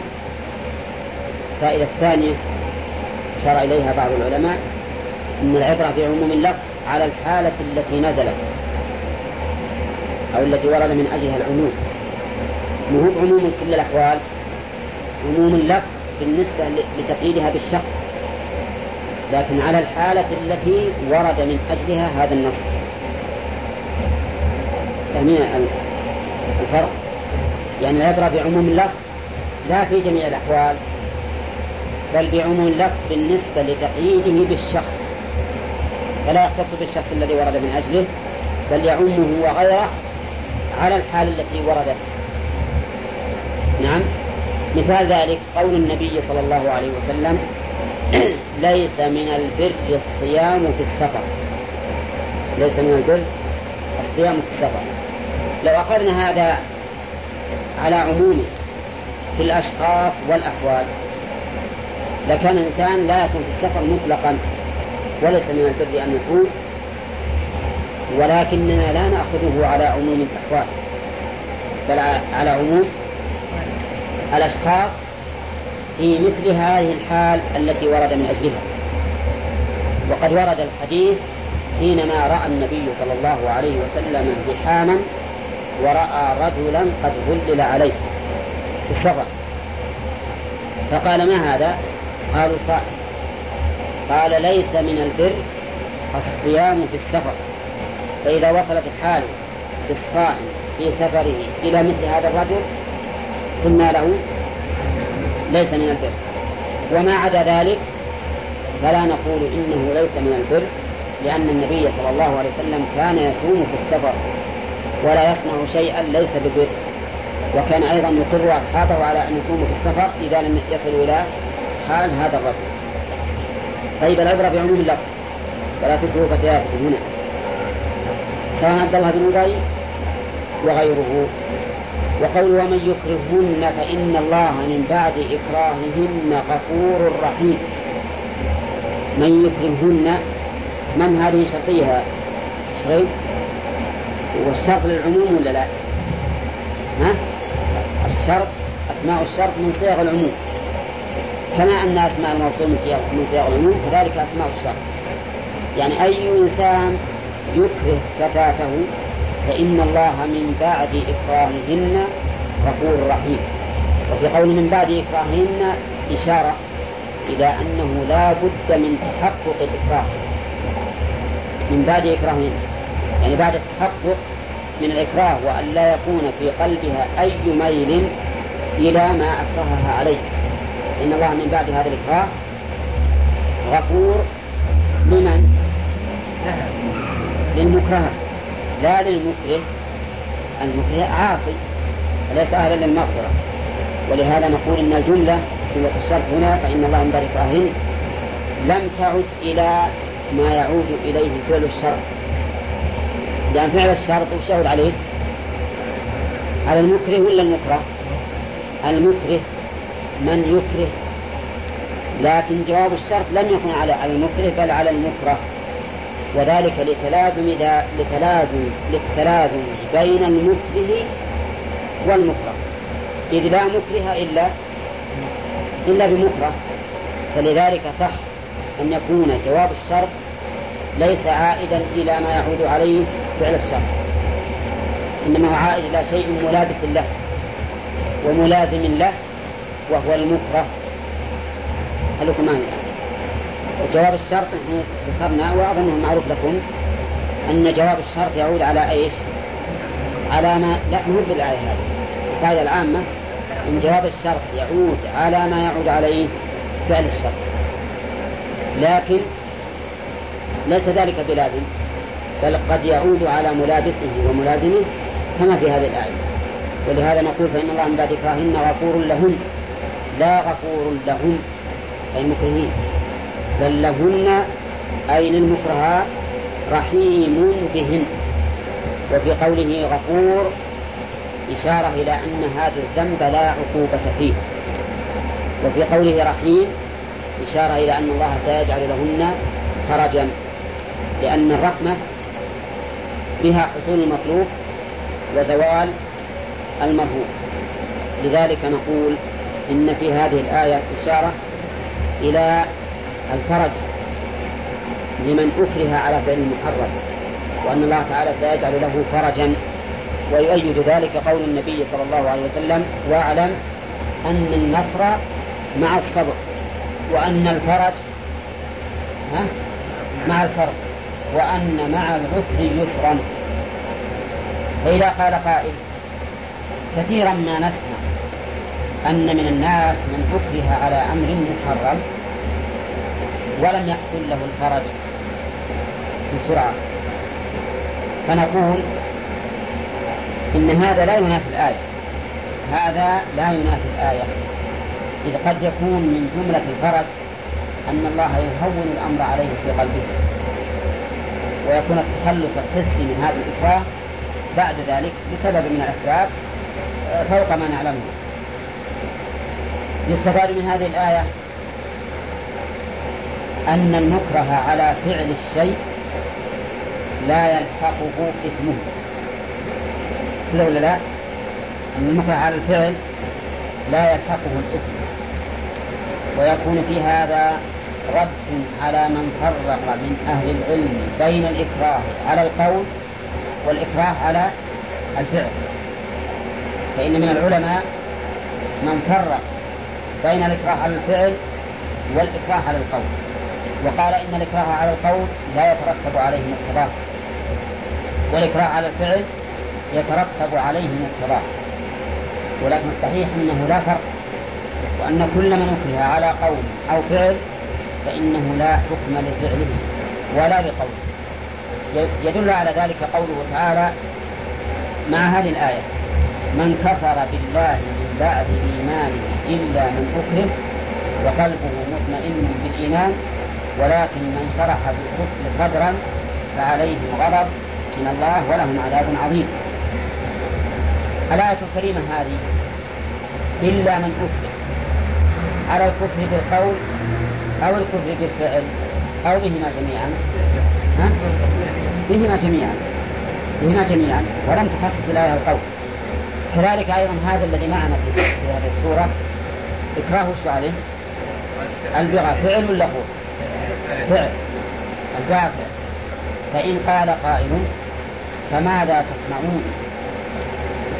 فائدة ثانية أشار إليها بعض العلماء أن العبرة بعموم اللفظ على الحالة التي نزلت أو التي ورد من أجلها العموم. مو بعموم كل الأحوال عموم اللفظ بالنسبة لتقييدها بالشخص. لكن على الحالة التي ورد من أجلها هذا النص. فاهمين الفرق؟ يعني العبرة بعموم اللفظ لا في جميع الأحوال بل بعموم اللفظ بالنسبة لتقييده بالشخص. فلا يختص بالشخص الذي ورد من أجله بل يعمه وغيره على الحال التي وردت نعم. مثال ذلك قول النبي صلى الله عليه وسلم *clears throat* ليس من البر الصيام في السفر. ليس من البر الصيام في السفر. لو أخذنا هذا على عمومه في الأشخاص والأحوال لكان الإنسان لا يصوم في السفر مطلقا وليس من البر أن يصوم ولكننا لا نأخذه على عموم الأحوال بل على عموم الأشخاص في مثل هذه الحال التي ورد من أجلها. وقد ورد الحديث حينما رأى النبي صلى الله عليه وسلم زحاما ورأى رجلا قد ظلل عليه في السفر. فقال ما هذا؟ قالوا صائم قال ليس من البر الصيام في السفر. فإذا وصلت الحال بالصائم في سفره إلى مثل هذا الرجل قلنا له ليس من البر. وما عدا ذلك فلا نقول إنه ليس من البر لأن النبي صلى الله عليه وسلم كان يصوم في السفر ولا يصنع شيئا ليس ببر. وكان أيضا يقر أصحابه على أن يصوموا في السفر إذا لم يصلوا إلى حال هذا الرجل. طيب العبرة بعموم اللفظ. ولا تكرهوا فتياتكم هنا. سواء عبد الله بن أبي وغيره. وقول ومن يكرهن فإن الله من بعد إكراههن غفور رحيم. من يكرهن من هذه شرطيها؟ شريط والشرط للعموم ولا لا؟ ها؟ الشرط أسماء الشرط من صيغ العموم. كما أن أسماء الموصول من صيغ من صيغ العموم كذلك أسماء الشرط. يعني أي إنسان يكره فتاته فإن الله من بعد إكراههن غفور رحيم. وفي قول من بعد إكراههن إشارة إلى أنه لا بد من تحقق الإكراه. من بعد إكراههن يعني بعد التحقق من الإكراه وأن لا يكون في قلبها أي ميل إلى ما أكرهها عليه. إن الله من بعد هذا الإكراه غفور لمن؟ للمكره. لا للمكره المكره عاصي وليس أهلا للمغفرة؟ ولهذا نقول إن الجملة في الشرط هنا فإن الله بعد إكراههن لم تعد إلى ما يعود إليه فعل الشرط. لأن فعل الشرط وش يعود عليه؟ على المكره ولا المكره؟ المكره من يكره؟ لكن جواب الشرط لم يكن على المكره بل على المكره. وذلك لتلازم لتلازم للتلازم بين المكره والمكره. إذ لا مكره إلا إلا بمكره. فلذلك صح أن يكون جواب الشرط ليس عائدا إلى ما يعود عليه فعل الشرط. إنما هو عائد إلى شيء ملابس له وملازم له وهو المكره. هل الآن جواب الشرط نحن ذكرنا وأظنه معروف لكم أن جواب الشرط يعود على إيش؟ على ما لا مو بالآية هذه. القاعدة العامة إن جواب الشرط يعود على ما يعود عليه فعل الشرط. لكن ليس ذلك بلازم بل قد يعود على ملابسه وملازمه كما في هذه الآية. ولهذا نقول فإن الله من بعد إكراههن غفور لهن لا غفور لهم. أي المكرهين بل لهن أي للمكرهات رحيم بهن. وفي قوله غفور إشارة إلى أن هذا الذنب لا عقوبة فيه. وفي قوله رحيم إشارة إلى أن الله سيجعل لهن فرجا. لأن الرحمة بها حصول المطلوب وزوال المرهوب. لذلك نقول إن في هذه الآية إشارة إلى الفرج لمن أكره على فعل المحرم وأن الله تعالى سيجعل له فرجا ويؤيد ذلك قول النبي صلى الله عليه وسلم واعلم أن النصر مع الصبر وأن الفرج ها؟ مع الفرج وأن مع العسر يسرا. فإذا قال قائل كثيرا ما نسمع أن من الناس من أكره على أمر محرم ولم يحصل له الفرج بسرعة. فنقول إن هذا لا ينافي الآية. هذا لا ينافي الآية. إذ قد يكون من جملة الفرج أن الله يهون الأمر عليه في قلبه. ويكون التخلص الحسي من هذا الإكراه بعد ذلك لسبب من الأسباب آه، فوق ما نعلمه. يستفاد من هذه الآية أن المكره على فعل الشيء لا يلحقه إثمه. كذا ولا لا؟ أن المكره على الفعل لا يلحقه الإثم. ويكون في هذا رد على من فرق من أهل العلم بين الإكراه على القول والإكراه على الفعل. فإن من العلماء من فرق بين الإكراه على الفعل والإكراه على القول. وقال إن الإكراه على القول لا يترتب عليه مقتضاه. والإكراه على الفعل يترتب عليه مقتضاه. ولكن الصحيح أنه لا فرق وأن كل من أكره على قول أو فعل فإنه لا حكم لفعله ولا لقوله. يدل على ذلك قوله تعالى مع هذه الآية من كفر بالله من بعد إيمانه إلا من أكره وقلبه مطمئن بالإيمان ولكن من شرح بالكفر قدرا فعليهم غضب من الله ولهم عذاب عظيم الآية الكريمة هذه إلا من أكره على الكفر بالقول أو الكفر بالفعل أو بهما جميعا ها؟ بهما جميعا بهما جميعا ولم تخصص الآية القول كذلك أيضا هذا الذي معنا في هذه السورة إكراه عليه؟ البغاء فعل ولا قول؟ فعل البغاء فعل فإن قال قائل فماذا تصنعون؟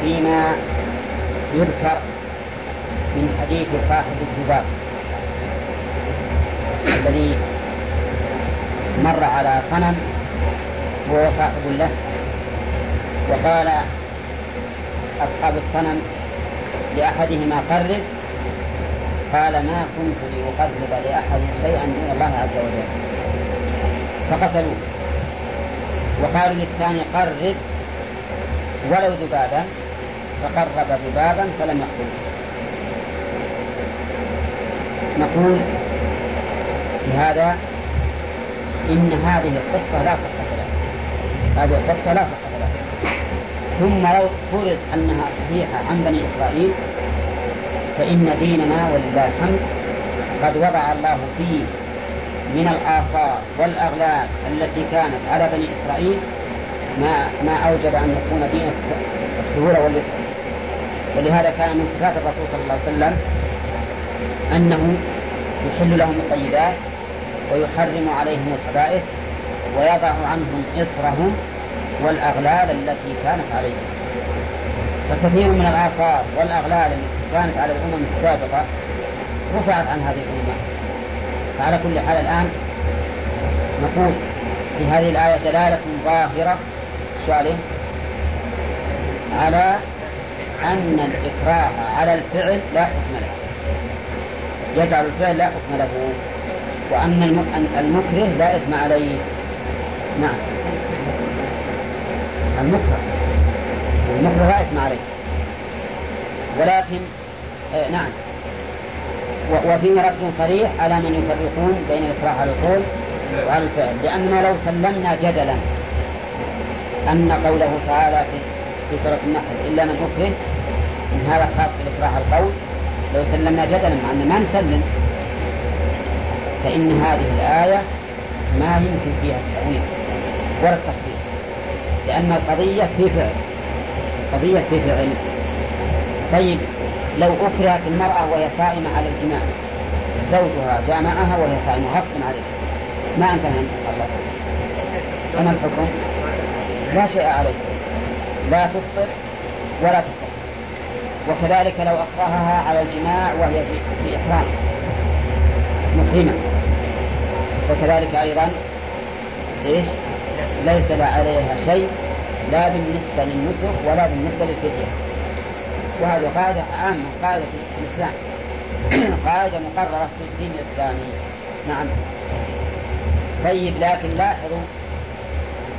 فيما يذكر من حديث صاحب الذباب الذي مر على صنم وهو صاحب له وقال أصحاب الصنم لأحدهما قرب قال ما كنت لأقرب لأحد شيئا دون الله عز وجل. فقتلوه. وقالوا للثاني قرب ولو ذبابا فقرب ذبابا فلم يقتله. نقول لهذا إن هذه القصة لا صحة لها. هذه القصة لا صحة لها. ثم لو فرض أنها صحيحة عن بني إسرائيل فإن ديننا ولله الحمد. قد وضع الله فيه من الآثار والأغلال التي كانت على بني إسرائيل ما ما أوجب أن يكون دين السهولة واليسر ولهذا كان من صفات الرسول صلى الله عليه وسلم أنه يحل لهم الطيبات ويحرم عليهم الخبائث ويضع عنهم إصرهم والأغلال التي كانت عليهم. فكثير من الآثار والأغلال التي كانت على الأمم السابقة رفعت عن هذه الأمة. فعلى كل حال الآن نقول في هذه الآية دلالة ظاهرة عليه؟ على أن الإكراه على الفعل لا حكم له. يجعل الفعل لا حكم له وأن المكره لا إثم عليه. نعم. المكره. المكره لا إثم عليه ولكن آه نعم. وفي رد صريح على من يفرقون بين الإكراه على القول وعلى الفعل. لأننا لو سلمنا جدلا أن قوله تعالى في في سورة النحل إلا من أكره إن هذا خاص بالإكراه على القول لو سلمنا جدلا مع أن ما نسلم فإن هذه الآية ما يمكن فيها التأويل ولا التفصيل لأن القضية في فعل. القضية في فعل طيب لو أكرهت المرأة وهي صائمة على الجماع زوجها جامعها وهي صائمة غصبا عليها ما أنت عن الله. فما الحكم؟ لا شيء عليه. لا تفطر ولا تفطر. وكذلك لو أكرهها على الجماع وهي في, إحرام. محرمة وكذلك أيضا إيش؟ ليس عليها شيء. لا بالنسبة للنسك ولا بالنسبة للفدية. وهذه قاعدة عامة قاعدة في الإسلام. *clears throat* قاعدة مقررة في الدين الإسلامي. نعم. طيب لكن لاحظوا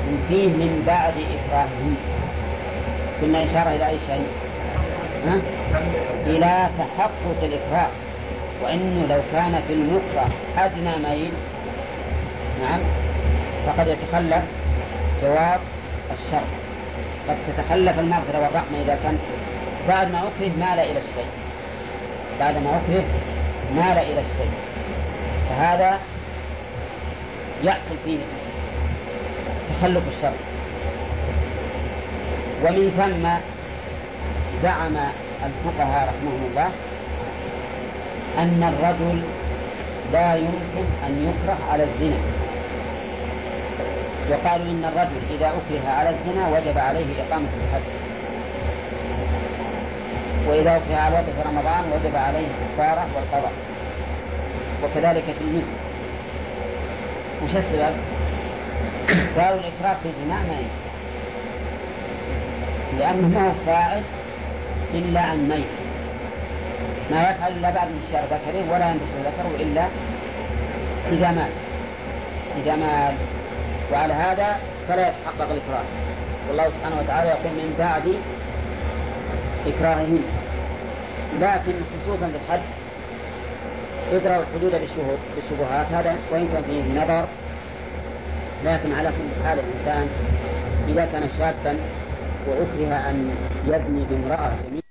إن فيه من بعد إكراههم كنا إشارة إلى أي شيء؟ ها؟ إلى تحقق الإكراه. وإنه لو كان في المكره أدنى ميل. نعم. فقد يتخلف. جواب الشر قد تتخلف المغفرة والرحمة إذا كان بعد ما أكره مال إلى الشيء. بعد ما أكره مال إلى الشيء. فهذا يحصل فيه تخلف الشر. ومن ثم زعم الفقهاء رحمهم الله أن الرجل لا يمكن أن يكره على الزنا. وقالوا إن الرجل إذا أكره على الزنا وجب عليه إقامة الحد وإذا أكره على في رمضان وجب عليه الكفارة والقضاء. وكذلك في المسلم. وش السبب؟ قالوا الإكراه في الجماع ما يمكن لأنه ما هو فاعل إلا عن ميت ما يفعل إلا بعد انتشار ذكره ولا ينتشر ذكره إلا إذا مات. إذا مات. وعلى هذا فلا يتحقق الإكراه. والله سبحانه وتعالى يقول من بعد إكراههن. لكن خصوصا في الحد ادرأوا الحدود بالشبهات هذا وإن كان فيه نظر لكن على كل حال الإنسان إذا كان شابا وأكره أن يزني بامرأة جميلة.